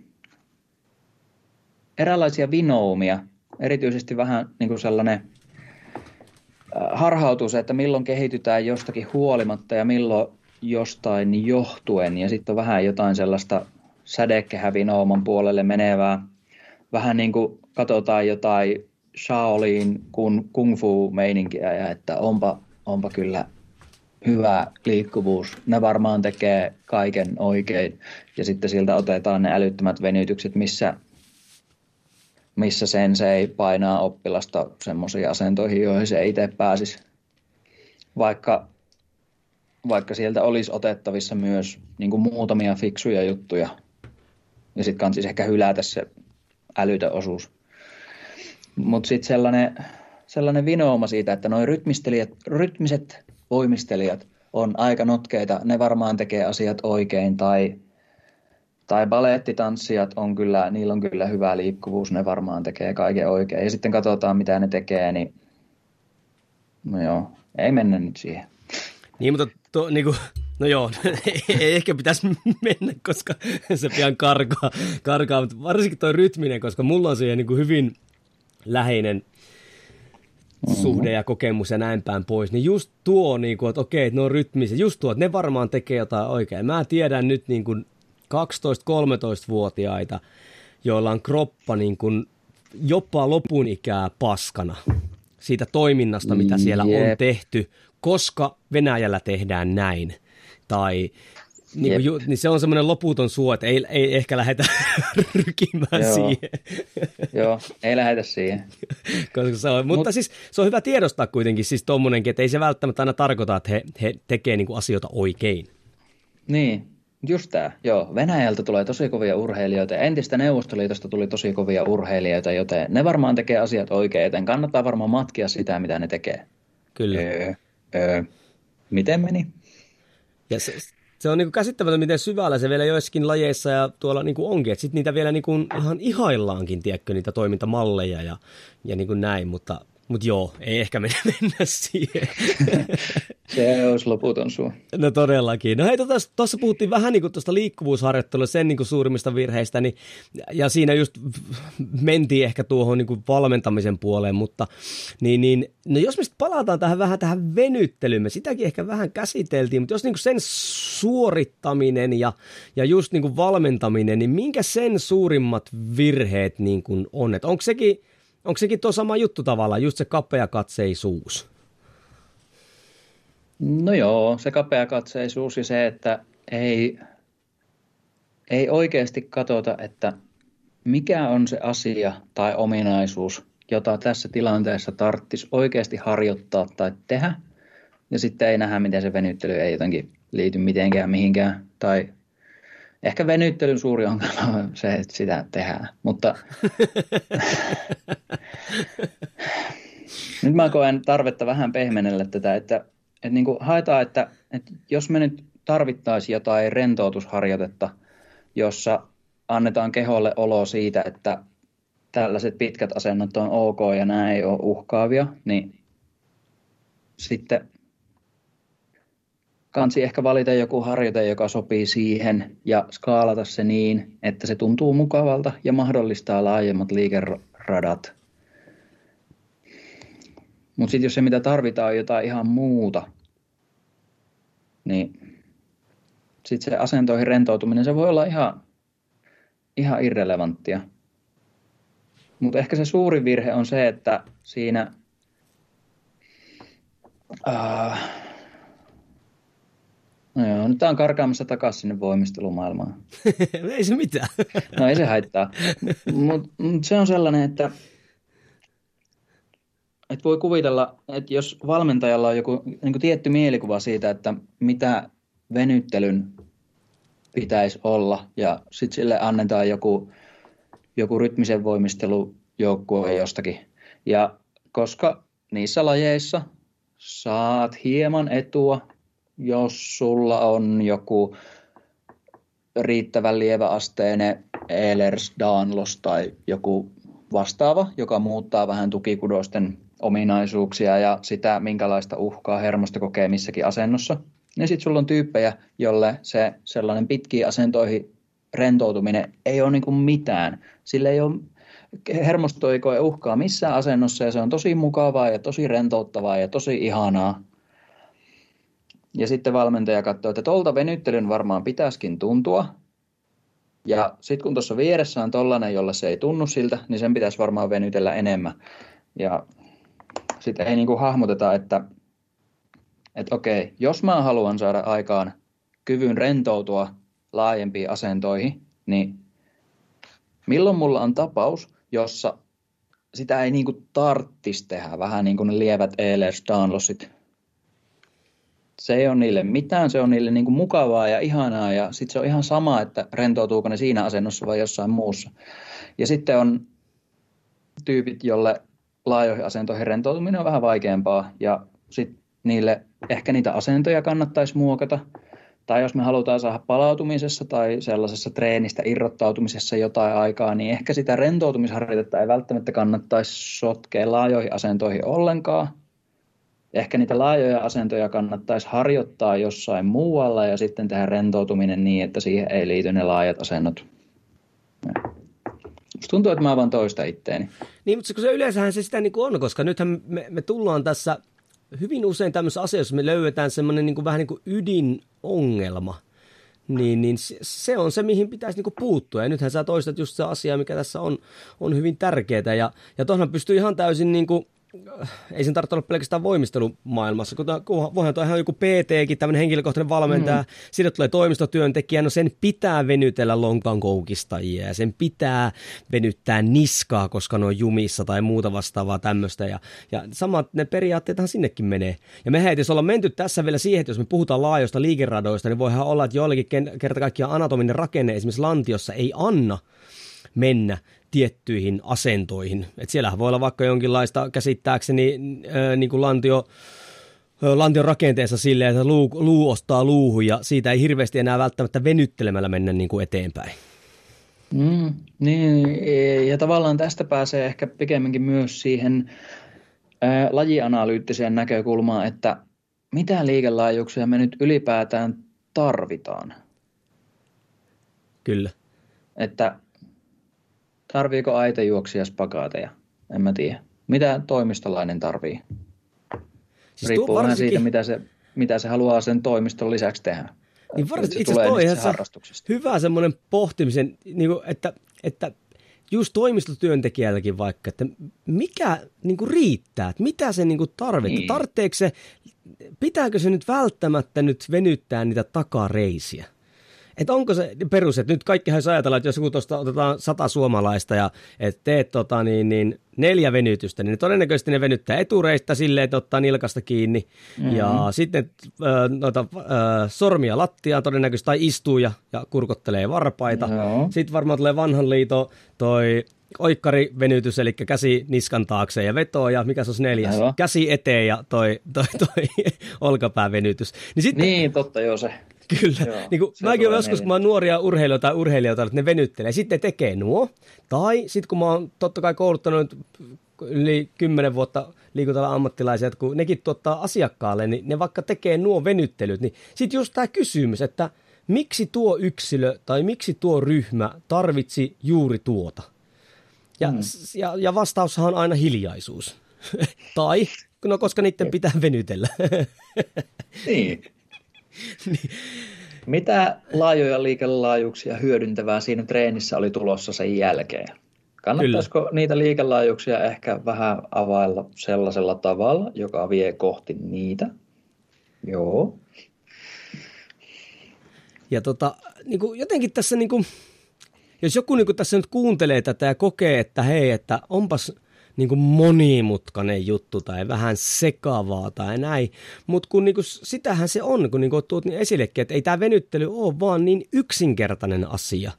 eräänlaisia vinoumia, erityisesti vähän niin kuin sellainen harhautus, että milloin kehitytään jostakin huolimatta ja milloin jostain johtuen. Ja sitten on vähän jotain sellaista sädekehävinouman puolelle menevää. Vähän niin kuin katsotaan jotain Shaolin kun kung fu meininkiä ja että onpa, onpa kyllä hyvä liikkuvuus. Ne varmaan tekee kaiken oikein. Ja sitten siltä otetaan ne älyttömät venytykset, missä, missä sensei painaa oppilasta semmoisiin asentoihin, joihin se itse pääsisi. Vaikka vaikka sieltä olisi otettavissa myös niin kuin muutamia fiksuja juttuja. Ja sitten kansis ehkä hylätä se älytön osuus. Mutta sitten sellainen, sellainen vinooma siitä, että noin rytmiset voimistelijat on aika notkeita, ne varmaan tekee asiat oikein, tai, tai balettitanssijat on kyllä, niillä on kyllä hyvä liikkuvuus, ne varmaan tekee kaiken oikein. Ja sitten katsotaan, mitä ne tekee, niin no joo, ei mennä nyt siihen. Niin, mutta to, niin kuin, no joo, ei ehkä pitäisi mennä, koska se pian karkaa, karkaa mutta varsinkin tuo rytminen, koska mulla on siihen niin kuin hyvin läheinen suhde ja kokemus ja näin päin pois, niin just tuo, niin kuin, että okei, että ne on rytmisiä, just tuo, että ne varmaan tekee jotain oikein. Mä tiedän nyt niin kuin 12-13-vuotiaita, joilla on kroppa niin kuin jopa lopun ikää paskana siitä toiminnasta, mitä siellä yep. on tehty, koska Venäjällä tehdään näin. Tai niin, kuin, niin se on semmoinen loputon suo, että ei, ei ehkä lähdetä rykimään Joo. siihen. Joo, ei lähdetä siihen. Koska se on, mutta Mut, siis se on hyvä tiedostaa kuitenkin siis tommonenkin, että ei se välttämättä aina tarkoita, että he, he tekee niin kuin asioita oikein. Niin, just tämä. Joo, Venäjältä tulee tosi kovia urheilijoita ja entistä Neuvostoliitosta tuli tosi kovia urheilijoita, joten ne varmaan tekee asiat oikein, joten kannattaa varmaan matkia sitä, mitä ne tekee. Kyllä. Öö, öö, miten meni? Ja se, se on niin käsittämätöntä, miten syvällä se vielä joissakin lajeissa ja tuolla niin onkin. Sitten niitä vielä niin kuin ihan ihaillaankin, tiedätkö, niitä toimintamalleja ja, ja niin kuin näin, mutta mutta joo, ei ehkä mennä, mennä siihen. Se olisi loputon suu. No todellakin. No hei, tuossa tota, puhuttiin vähän niin tuosta liikkuvuusharjoittelusta, sen niin kuin suurimmista virheistä, niin, ja siinä just mentiin ehkä tuohon niin kuin valmentamisen puoleen, mutta niin, niin, no jos me sitten palataan tähän vähän tähän venyttelyyn, me sitäkin ehkä vähän käsiteltiin, mutta jos niin kuin sen suorittaminen ja, ja just niin kuin valmentaminen, niin minkä sen suurimmat virheet niin kuin on? Et onko sekin Onko sekin tuo sama juttu tavallaan, just se kapea katseisuus? No joo, se kapea katseisuus ja se, että ei, ei oikeasti katsota, että mikä on se asia tai ominaisuus, jota tässä tilanteessa tarttisi oikeasti harjoittaa tai tehdä. Ja sitten ei nähdä, miten se venyttely ei jotenkin liity mitenkään mihinkään tai Ehkä venyttelyn suuri ongelma on se, että sitä tehdään, mutta nyt mä koen tarvetta vähän pehmenellä tätä, että, että niin kuin haetaan, että, että jos me nyt tarvittaisiin jotain rentoutusharjoitetta, jossa annetaan keholle olo siitä, että tällaiset pitkät asennot on ok ja nämä ei ole uhkaavia, niin sitten kansi ehkä valita joku harjoite, joka sopii siihen ja skaalata se niin, että se tuntuu mukavalta ja mahdollistaa laajemmat liikeradat. Mutta sitten jos se mitä tarvitaan on jotain ihan muuta, niin sitten se asentoihin rentoutuminen, se voi olla ihan, ihan irrelevanttia. Mutta ehkä se suuri virhe on se, että siinä... Uh, No joo, nyt on karkaamassa takaisin sinne voimistelumaailmaan. ei se mitään. no ei se haittaa. Mutta mut se on sellainen, että et voi kuvitella, että jos valmentajalla on joku niin tietty mielikuva siitä, että mitä venyttelyn pitäisi olla, ja sitten sille annetaan joku, joku rytmisen voimistelujoukkue jostakin. Ja koska niissä lajeissa saat hieman etua jos sulla on joku riittävän lieväasteinen Ehlers Danlos tai joku vastaava, joka muuttaa vähän tukikudosten ominaisuuksia ja sitä, minkälaista uhkaa hermosta kokee missäkin asennossa. Ja sitten sulla on tyyppejä, jolle se sellainen pitkiin asentoihin rentoutuminen ei ole niin mitään. Sillä ei ole, hermosto ei koe uhkaa missään asennossa ja se on tosi mukavaa ja tosi rentouttavaa ja tosi ihanaa. Ja sitten valmentaja katsoo, että tuolta venyttelyn varmaan pitäisikin tuntua. Ja sitten kun tuossa vieressä on tollainen, jolla se ei tunnu siltä, niin sen pitäisi varmaan venytellä enemmän. Ja sitten ei niinku hahmoteta, että, että okei, jos mä haluan saada aikaan kyvyn rentoutua laajempiin asentoihin, niin milloin mulla on tapaus, jossa sitä ei niinku tarttisi tehdä, vähän niin kuin ne lievät Ehlers Danlosit Se ei ole niille mitään, se on niille niin kuin mukavaa ja ihanaa ja sitten se on ihan sama, että rentoutuuko ne siinä asennossa vai jossain muussa. Ja sitten on tyypit, jolle laajoihin asentoihin rentoutuminen on vähän vaikeampaa ja sitten niille ehkä niitä asentoja kannattaisi muokata. Tai jos me halutaan saada palautumisessa tai sellaisessa treenistä irrottautumisessa jotain aikaa, niin ehkä sitä rentoutumisharjoitetta ei välttämättä kannattaisi sotkea laajoihin asentoihin ollenkaan. Ehkä niitä laajoja asentoja kannattaisi harjoittaa jossain muualla ja sitten tehdä rentoutuminen niin, että siihen ei liity ne laajat asennot. Musta tuntuu, että mä vaan toista itteeni. Niin, mutta se, se yleensähän se sitä niin kuin on, koska nythän me, me tullaan tässä hyvin usein tämmöisessä asiassa, me löydetään semmoinen niin kuin, vähän niin kuin ydinongelma, niin, niin se on se, mihin pitäisi niin kuin puuttua. Ja nythän sä toistat just se asia, mikä tässä on, on hyvin tärkeää. Ja, ja tuohon pystyy ihan täysin niin kuin ei sen tarvitse olla pelkästään voimistelumaailmassa, kun voihan tuo ihan joku PTkin, tämmöinen henkilökohtainen valmentaja, mm. siitä tulee toimistotyöntekijä, no sen pitää venytellä lonkan koukistajia ja sen pitää venyttää niskaa, koska ne on jumissa tai muuta vastaavaa tämmöistä ja, ja samat ne periaatteethan sinnekin menee. Ja me jos ollaan menty tässä vielä siihen, että jos me puhutaan laajoista liikeradoista, niin voihan olla, että joillekin kerta kaikkiaan anatominen rakenne esimerkiksi lantiossa ei anna mennä tiettyihin asentoihin. Et siellähän voi olla vaikka jonkinlaista käsittääkseni ää, niin kuin lantio, lantion rakenteessa silleen, että luu, luu ostaa luuhun ja siitä ei hirveästi enää välttämättä venyttelemällä mennä niin kuin eteenpäin. Mm, niin, ja tavallaan tästä pääsee ehkä pikemminkin myös siihen ää, lajianalyyttiseen näkökulmaan, että mitä liikelaajuuksia me nyt ylipäätään tarvitaan. Kyllä. Että Tarviiko aitejuoksia spakaateja? En mä tiedä. Mitä toimistolainen tarvii? Siis Riippuu vähän siitä, mitä se, mitä se haluaa sen toimiston lisäksi tehdä. Niin varsinkin itse asiassa hyvä semmoinen pohtimisen, niin kuin, että, että just toimistotyöntekijälläkin vaikka, että mikä niin kuin riittää, että mitä se niin kuin tarvitsee, niin. tarvitseeko se, pitääkö se nyt välttämättä nyt venyttää niitä takareisiä? Että onko se perus, että nyt kaikki jos ajatellaan, että jos joku tuosta otetaan sata suomalaista ja että teet tota, niin, niin, neljä venytystä, niin todennäköisesti ne venyttää etureista silleen, että ottaa nilkasta kiinni mm-hmm. ja sitten äh, noita, äh, sormia lattiaan todennäköisesti tai istuu ja, ja kurkottelee varpaita. No. Sitten varmaan tulee vanhan liito toi oikkarivenytys, eli käsi niskan taakse ja veto, ja mikä se olisi neljäs? Aivan. Käsi eteen ja toi, toi, toi olkapäävenytys. Niin, sitten, niin, totta joo se. Kyllä. Joo, niin kuin, mäkin olen joskus, kun mä oon nuoria urheilijoita tai urheilijoita, että ne venyttelee, sitten tekee nuo. Tai sitten kun mä oon totta kai kouluttanut yli kymmenen vuotta liikuntala ammattilaisia, että kun nekin tuottaa asiakkaalle, niin ne vaikka tekee nuo venyttelyt, niin sitten just tämä kysymys, että miksi tuo yksilö tai miksi tuo ryhmä tarvitsi juuri tuota? Ja, mm. ja, ja vastaushan on aina hiljaisuus. tai, no koska niiden pitää venytellä. niin. Niin. Mitä laajoja liikelaajuuksia hyödyntävää siinä treenissä oli tulossa sen jälkeen? Kannattaisiko Kyllä. niitä liikelaajuuksia ehkä vähän availla sellaisella tavalla, joka vie kohti niitä? Joo. Ja tota, niin kuin jotenkin tässä, niin kuin, jos joku niin kuin tässä nyt kuuntelee tätä ja kokee, että hei, että onpas – niin kuin monimutkainen juttu tai vähän sekavaa tai näin. Mutta kun niin kuin, sitähän se on, kun niin kuin tuot niin esillekin, että ei tämä venyttely ole vaan niin yksinkertainen asia.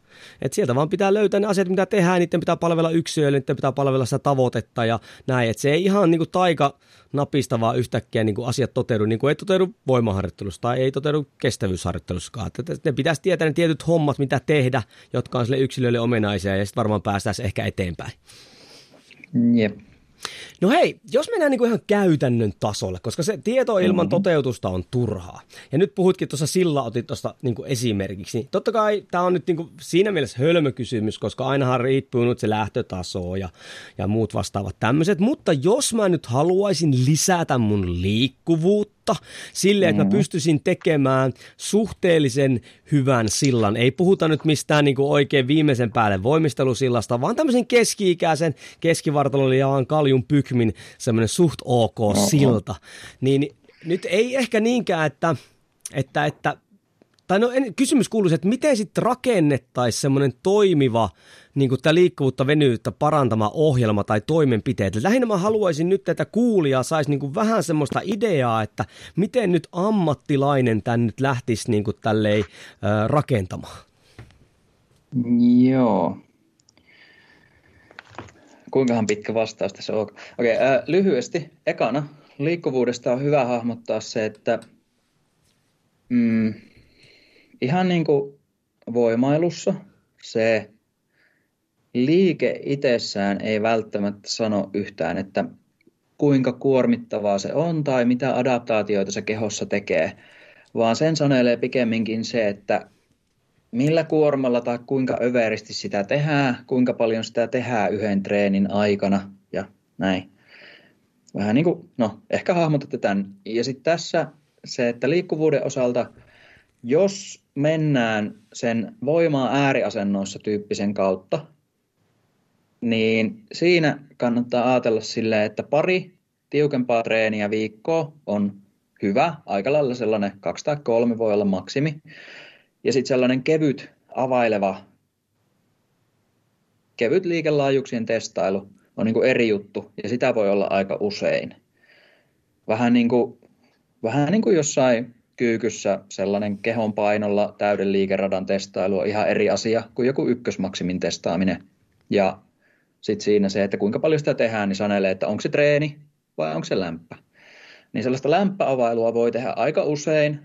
Että sieltä vaan pitää löytää ne asiat, mitä tehdään, niiden pitää palvella yksilöille, niiden pitää palvella sitä tavoitetta ja näin. Että se ei ihan niin kuin taika napista vaan yhtäkkiä niin kuin asiat toteudu, niin kuin ei toteudu voimaharjoittelussa tai ei toteudu kestävyysharjoittelussakaan. Että ne pitäisi tietää ne tietyt hommat, mitä tehdä, jotka on sille yksilölle omenaisia ja sitten varmaan päästäisiin ehkä eteenpäin. Jep. No hei, jos mennään niin kuin ihan käytännön tasolle, koska se tieto ilman mm-hmm. toteutusta on turhaa. Ja nyt puhutkin tuossa Silla otit tuosta niin esimerkiksi. Niin totta kai tämä on nyt niin kuin siinä mielessä hölmökysymys, koska ainahan riippuu nyt se lähtötaso ja, ja muut vastaavat tämmöiset. Mutta jos mä nyt haluaisin lisätä mun liikkuvuutta sille, että mä mm-hmm. pystyisin tekemään suhteellisen hyvän sillan. Ei puhuta nyt mistään niin kuin oikein viimeisen päälle voimistelusillasta, vaan tämmöisen keski-ikäisen keskivartalon kaljun pykmin semmoinen suht ok silta. Niin nyt ei ehkä niinkään, että, että, että tai no en, kysymys kuuluisi, että miten sitten rakennettaisiin semmoinen toimiva niin tämä liikkuvuutta venyyttä parantama ohjelma tai toimenpiteet. Lähinnä mä haluaisin nyt, että kuulija saisi niin vähän semmoista ideaa, että miten nyt ammattilainen tän nyt lähtisi niin kuin tälleen, äh, rakentamaan. Joo. Kuinkahan pitkä vastaus tässä on? Okei, okay, äh, lyhyesti. Ekana liikkuvuudesta on hyvä hahmottaa se, että mm, ihan niin kuin voimailussa se liike itsessään ei välttämättä sano yhtään, että kuinka kuormittavaa se on tai mitä adaptaatioita se kehossa tekee, vaan sen sanelee pikemminkin se, että millä kuormalla tai kuinka överisti sitä tehdään, kuinka paljon sitä tehdään yhden treenin aikana ja näin. Vähän niin kuin, no ehkä hahmotatte tämän. Ja sitten tässä se, että liikkuvuuden osalta, jos mennään sen voimaa ääriasennoissa tyyppisen kautta, niin siinä kannattaa ajatella silleen, että pari tiukempaa treeniä viikkoa on hyvä, aika lailla sellainen kaksi tai kolme voi olla maksimi. Ja sitten sellainen kevyt, availeva, kevyt liikelaajuuksien testailu on niin kuin eri juttu, ja sitä voi olla aika usein. Vähän niin kuin, vähän niin kuin jossain kyykyssä sellainen kehon painolla täyden liikeradan testailu on ihan eri asia kuin joku ykkösmaksimin testaaminen. Ja sitten siinä se, että kuinka paljon sitä tehdään, niin sanelee, että onko se treeni vai onko se lämpö. Niin sellaista lämpöavailua voi tehdä aika usein.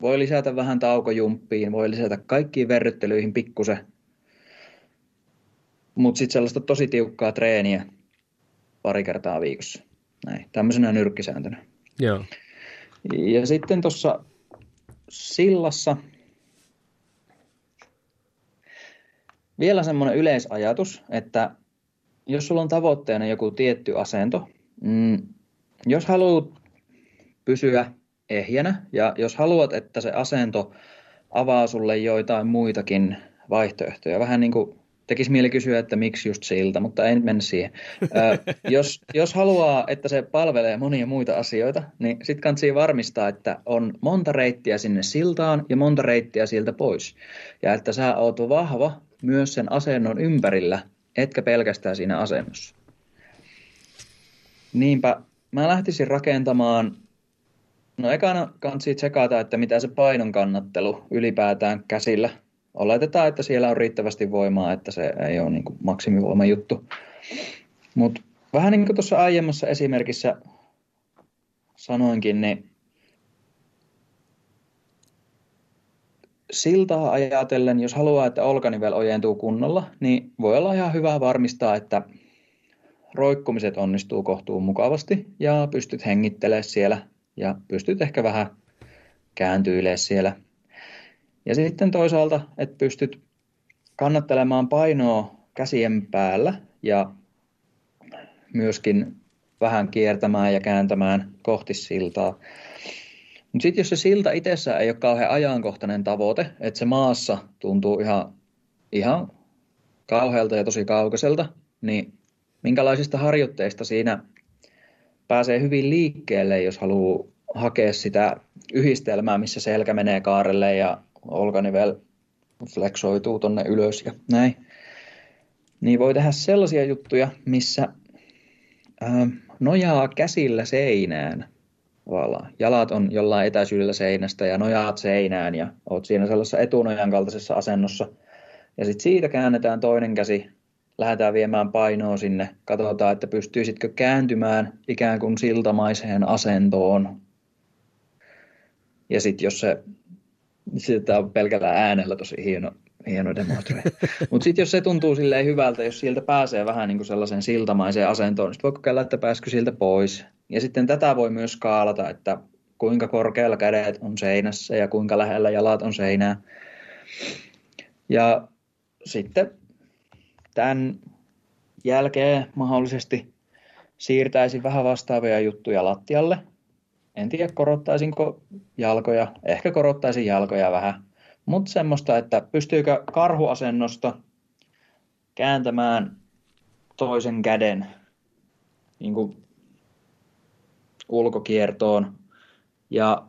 Voi lisätä vähän taukojumppiin, voi lisätä kaikkiin verryttelyihin pikkusen. Mutta sitten sellaista tosi tiukkaa treeniä pari kertaa viikossa. Näin, tämmöisenä nyrkkisääntönä. Joo. Ja sitten tuossa sillassa vielä semmoinen yleisajatus, että jos sulla on tavoitteena joku tietty asento, mm, jos haluat pysyä ehjänä ja jos haluat, että se asento avaa sulle joitain muitakin vaihtoehtoja, vähän niin kuin tekisi mieli kysyä, että miksi just siltä, mutta en mennä siihen. Ö, jos, jos haluaa, että se palvelee monia muita asioita, niin sitten kannattaa varmistaa, että on monta reittiä sinne siltaan ja monta reittiä sieltä pois. Ja että sä oot vahva myös sen asennon ympärillä, etkä pelkästään siinä asennossa. Niinpä mä lähtisin rakentamaan, no ekana kansi tsekata, että mitä se painon kannattelu ylipäätään käsillä. Oletetaan, että siellä on riittävästi voimaa, että se ei ole niin maksimivoima juttu. Mutta vähän niin kuin tuossa aiemmassa esimerkissä sanoinkin, niin siltaa ajatellen, jos haluaa, että olkanivel ojentuu kunnolla, niin voi olla ihan hyvä varmistaa, että roikkumiset onnistuu kohtuun mukavasti ja pystyt hengittelemään siellä ja pystyt ehkä vähän kääntyilemään siellä. Ja sitten toisaalta, että pystyt kannattelemaan painoa käsien päällä ja myöskin vähän kiertämään ja kääntämään kohti siltaa. Mutta sitten jos se silta itsessään ei ole kauhean ajankohtainen tavoite, että se maassa tuntuu ihan, ihan kauhealta ja tosi kaukaiselta, niin minkälaisista harjoitteista siinä pääsee hyvin liikkeelle, jos haluaa hakea sitä yhdistelmää, missä selkä menee kaarelle ja olkanivel flexoituu tonne ylös ja näin. Niin voi tehdä sellaisia juttuja, missä ää, nojaa käsillä seinään tavallaan. Jalat on jollain etäisyydellä seinästä ja nojaat seinään ja oot siinä sellaisessa etunojan kaltaisessa asennossa. Ja sitten siitä käännetään toinen käsi, lähdetään viemään painoa sinne, katsotaan, että pystyisitkö kääntymään ikään kuin siltamaiseen asentoon. Ja sitten jos se, sitä on pelkällä äänellä tosi hieno, hieno demonstre. Mutta sitten jos se tuntuu silleen hyvältä, jos sieltä pääsee vähän niin kuin sellaisen siltamaiseen asentoon, niin sitten voi kokeilla, että pääskö siltä pois. Ja sitten tätä voi myös skaalata, että kuinka korkealla kädet on seinässä ja kuinka lähellä jalat on seinää. Ja sitten tämän jälkeen mahdollisesti siirtäisin vähän vastaavia juttuja lattialle. En tiedä, korottaisinko jalkoja. Ehkä korottaisin jalkoja vähän. Mutta semmoista, että pystyykö karhuasennosta kääntämään toisen käden niin kuin ulkokiertoon ja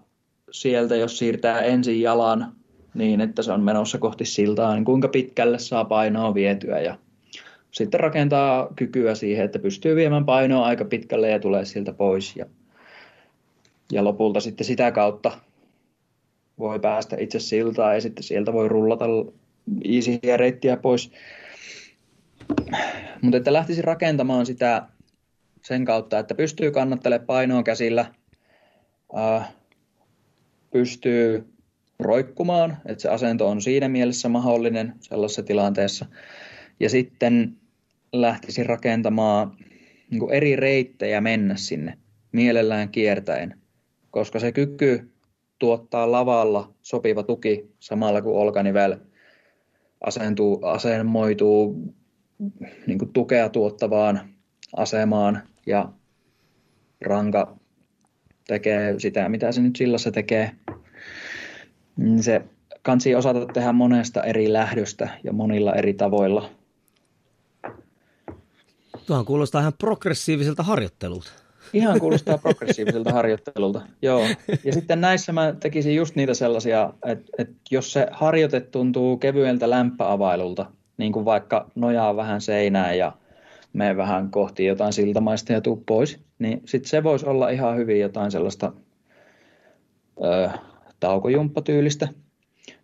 sieltä, jos siirtää ensin jalan niin, että se on menossa kohti siltaa, niin kuinka pitkälle saa painoa vietyä ja sitten rakentaa kykyä siihen, että pystyy viemään painoa aika pitkälle ja tulee sieltä pois. Ja, ja lopulta sitten sitä kautta voi päästä itse siltaan ja sitten sieltä voi rullata easyä reittiä pois. Mutta että lähtisi rakentamaan sitä sen kautta, että pystyy kannattelemaan painoa käsillä, äh, pystyy roikkumaan, että se asento on siinä mielessä mahdollinen sellaisessa tilanteessa. Ja sitten lähtisi rakentamaan niin eri reittejä mennä sinne, mielellään kiertäen, koska se kyky tuottaa lavalla sopiva tuki samalla kun olkanivel asentuu, asemoituu niin kuin tukea tuottavaan asemaan ja ranka tekee sitä, mitä se nyt sillassa tekee. Niin se kansi osata tehdä monesta eri lähdöstä ja monilla eri tavoilla. Tuohan kuulostaa ihan progressiiviselta harjoittelulta. Ihan kuulostaa progressiiviselta harjoittelulta, joo. Ja sitten näissä mä tekisin just niitä sellaisia, että, että jos se harjoite tuntuu kevyeltä lämpöavailulta, niin kuin vaikka nojaa vähän seinään ja mene vähän kohti jotain siltamaista ja tuu pois, niin sitten se voisi olla ihan hyvin jotain sellaista ö, taukojumppatyylistä.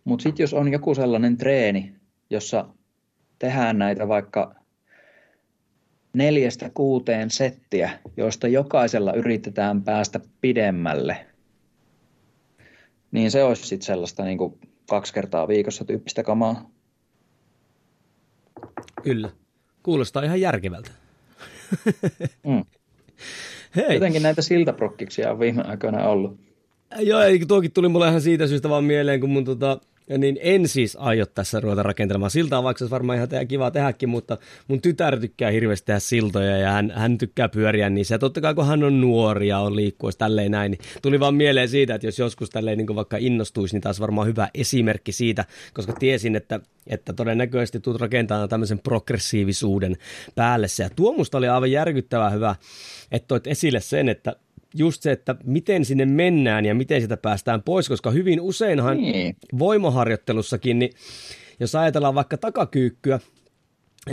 Mutta sitten jos on joku sellainen treeni, jossa tehdään näitä vaikka neljästä kuuteen settiä, joista jokaisella yritetään päästä pidemmälle, niin se olisi sitten sellaista niin kuin kaksi kertaa viikossa tyyppistä kamaa. Kyllä. Kuulostaa ihan järkevältä. mm. Hei. Jotenkin näitä siltaprokkiksia on viime aikoina ollut. Joo, tuokin tuli mulle ihan siitä syystä vaan mieleen, kun mun tota, niin en siis aio tässä ruveta rakentelemaan siltaa, vaikka se varmaan ihan kiva tehdäkin, mutta mun tytär tykkää hirveästi tehdä siltoja ja hän, hän tykkää pyöriä niissä. Ja totta kai kun hän on nuori ja on liikkuessa tälleen näin, niin tuli vaan mieleen siitä, että jos joskus tälleen niin vaikka innostuisi, niin taas varmaan hyvä esimerkki siitä, koska tiesin, että, että todennäköisesti tulet rakentamaan tämmöisen progressiivisuuden päälle. Ja tuo musta oli aivan järkyttävän hyvä, että toit esille sen, että just se, että miten sinne mennään ja miten sitä päästään pois, koska hyvin useinhan niin. voimaharjoittelussakin, niin jos ajatellaan vaikka takakyykkyä,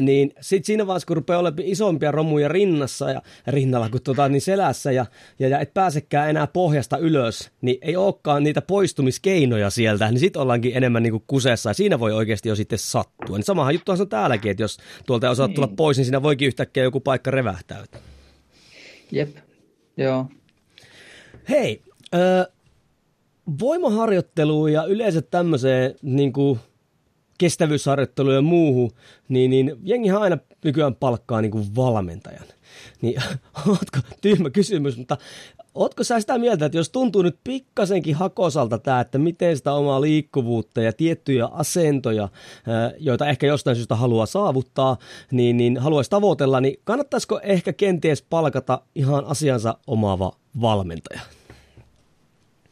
niin sitten siinä vaiheessa, kun rupeaa olemaan isompia romuja rinnassa ja rinnalla kuin tota, niin selässä ja, ja, ja et pääsekään enää pohjasta ylös, niin ei olekaan niitä poistumiskeinoja sieltä, niin sitten ollaankin enemmän niin kuin kusessa ja siinä voi oikeasti jo sitten sattua. Niin samahan juttuhan on täälläkin, että jos tuolta ei osaa niin. tulla pois, niin siinä voikin yhtäkkiä joku paikka revähtää. Jep, joo. Hei, äh, voimaharjoitteluun ja yleensä tämmöiseen niin kuin kestävyysharjoitteluun ja muuhun, niin, niin jengihan aina nykyään palkkaa niin kuin valmentajan. Niin ootko, tyhmä kysymys, mutta Ootko sä sitä mieltä, että jos tuntuu nyt pikkasenkin hakosalta tämä, että miten sitä omaa liikkuvuutta ja tiettyjä asentoja, joita ehkä jostain syystä haluaa saavuttaa, niin, niin haluaisi tavoitella, niin kannattaisiko ehkä kenties palkata ihan asiansa omaava valmentaja?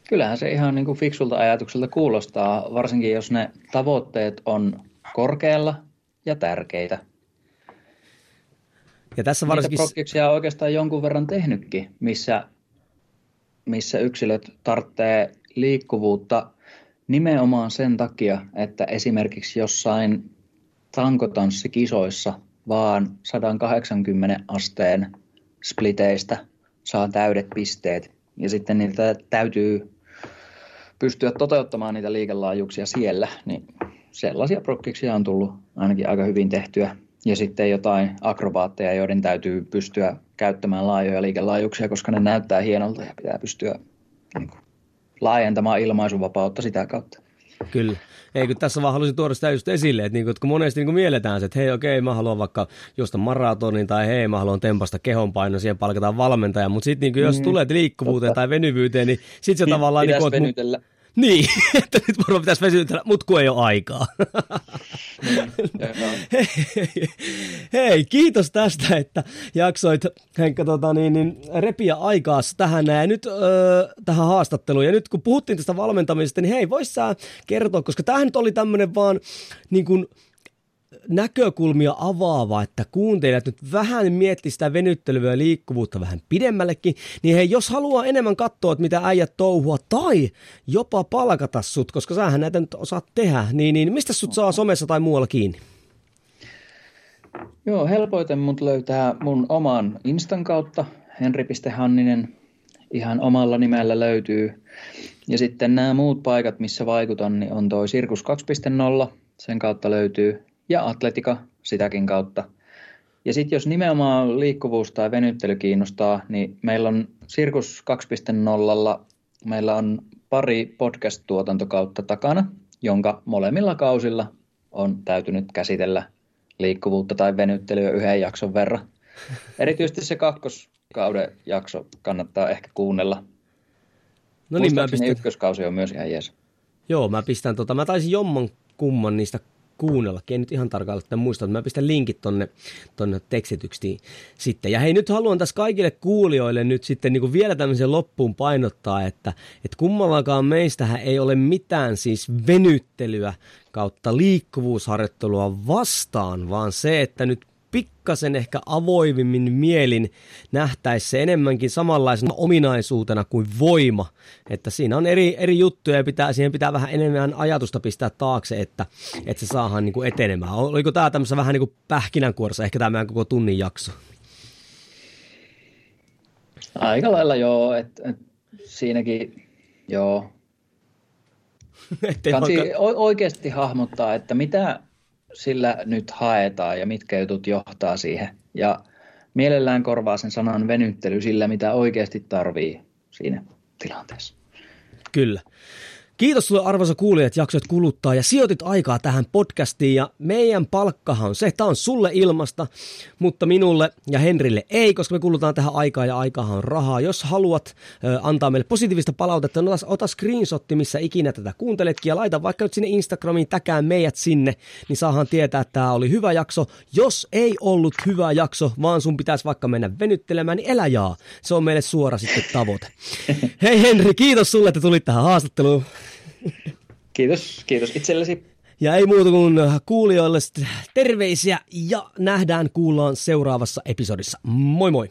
Kyllähän se ihan niin kuin fiksulta ajatukselta kuulostaa, varsinkin jos ne tavoitteet on korkealla ja tärkeitä. Ja tässä varsinkin... Niitä on oikeastaan jonkun verran tehnytkin, missä missä yksilöt tarvitsee liikkuvuutta nimenomaan sen takia, että esimerkiksi jossain tankotanssikisoissa vaan 180 asteen spliteistä saa täydet pisteet ja sitten niitä täytyy pystyä toteuttamaan niitä liikelaajuuksia siellä, niin sellaisia prokkiksia on tullut ainakin aika hyvin tehtyä. Ja sitten jotain akrobaatteja, joiden täytyy pystyä käyttämään laajoja liikelaajuuksia, koska ne näyttää hienolta ja pitää pystyä niin kuin, laajentamaan ilmaisuvapautta sitä kautta. Kyllä. Ei, kun tässä vaan halusin tuoda sitä just esille, että, niin kuin, että kun monesti niin kuin mielletään se, että hei okei, mä haluan vaikka josta maratonin tai hei, mä haluan tempasta kehonpaino, siihen palkataan valmentaja, mutta sitten niin jos mm, tulee liikkuvuuteen totta. tai venyvyyteen, niin sitten se niin, tavallaan... Niin, kuin, venytellä. Niin, että nyt varmaan pitäisi vesytellä, mutta kun ei ole aikaa. hei, hei, kiitos tästä, että jaksoit Henkka tota, niin, niin, repiä aikaa tähän ja nyt öö, tähän haastatteluun. Ja nyt kun puhuttiin tästä valmentamisesta, niin hei, vois sä kertoa, koska tämähän nyt oli tämmöinen vaan niin kuin, näkökulmia avaava, että kuuntelijat nyt vähän miettii sitä venyttelyä ja liikkuvuutta vähän pidemmällekin, niin hei, jos haluaa enemmän katsoa, että mitä äijät touhua, tai jopa palkata sut, koska sähän näitä nyt osaat tehdä, niin, niin mistä sut saa somessa tai muualla kiinni? Joo, helpoiten mut löytää mun oman Instan kautta, henri.hanninen, ihan omalla nimellä löytyy. Ja sitten nämä muut paikat, missä vaikutan, niin on toi Sirkus 2.0, sen kautta löytyy, ja Atletika sitäkin kautta. Ja sitten jos nimenomaan liikkuvuus tai venyttely kiinnostaa, niin meillä on Sirkus 2.0, meillä on pari podcast-tuotantokautta takana, jonka molemmilla kausilla on täytynyt käsitellä liikkuvuutta tai venyttelyä yhden jakson verran. Erityisesti se kakkoskauden jakso kannattaa ehkä kuunnella. No niin, mä pistän... ykköskausi on myös ihan jees. Joo, mä pistän tota, mä taisin jomman kumman niistä kuunnellakin. En nyt ihan tarkalleen että muista, että mä pistän linkit tonne, tonne tekstitykstiin sitten. Ja hei, nyt haluan tässä kaikille kuulijoille nyt sitten niin kuin vielä tämmöisen loppuun painottaa, että, että kummallakaan meistähän ei ole mitään siis venyttelyä kautta liikkuvuusharjoittelua vastaan, vaan se, että nyt pikkasen ehkä avoimimmin mielin nähtäisi se enemmänkin samanlaisena ominaisuutena kuin voima. Että siinä on eri, eri juttuja ja pitää, siihen pitää vähän enemmän ajatusta pistää taakse, että, että se saadaan niin kuin etenemään. Oliko tämä tämmöisessä vähän niin kuin pähkinänkuoressa, ehkä tämä koko tunnin jakso? Aika lailla joo, että et siinäkin joo. Kansi oikeasti hahmottaa, että mitä sillä nyt haetaan ja mitkä jutut johtaa siihen. Ja mielellään korvaa sen sanan venyttely sillä, mitä oikeasti tarvii siinä tilanteessa. Kyllä. Kiitos sulle arvoisa kuulija, että jaksoit kuluttaa ja sijoitit aikaa tähän podcastiin ja meidän palkkahan on se, tämä on sulle ilmasta, mutta minulle ja Henrille ei, koska me kulutaan tähän aikaa ja aikahan on rahaa. Jos haluat ö, antaa meille positiivista palautetta, niin ota, ota screenshotti, missä ikinä tätä kuunteletkin ja laita vaikka nyt sinne Instagramiin, täkää meidät sinne, niin saahan tietää, että tämä oli hyvä jakso. Jos ei ollut hyvä jakso, vaan sun pitäisi vaikka mennä venyttelemään, niin eläjää. Se on meille suora sitten tavoite. Hei Henri, kiitos sulle, että tulit tähän haastatteluun. Kiitos, kiitos itsellesi. Ja ei muuta kuin kuulijoille terveisiä ja nähdään, kuullaan seuraavassa episodissa. Moi moi!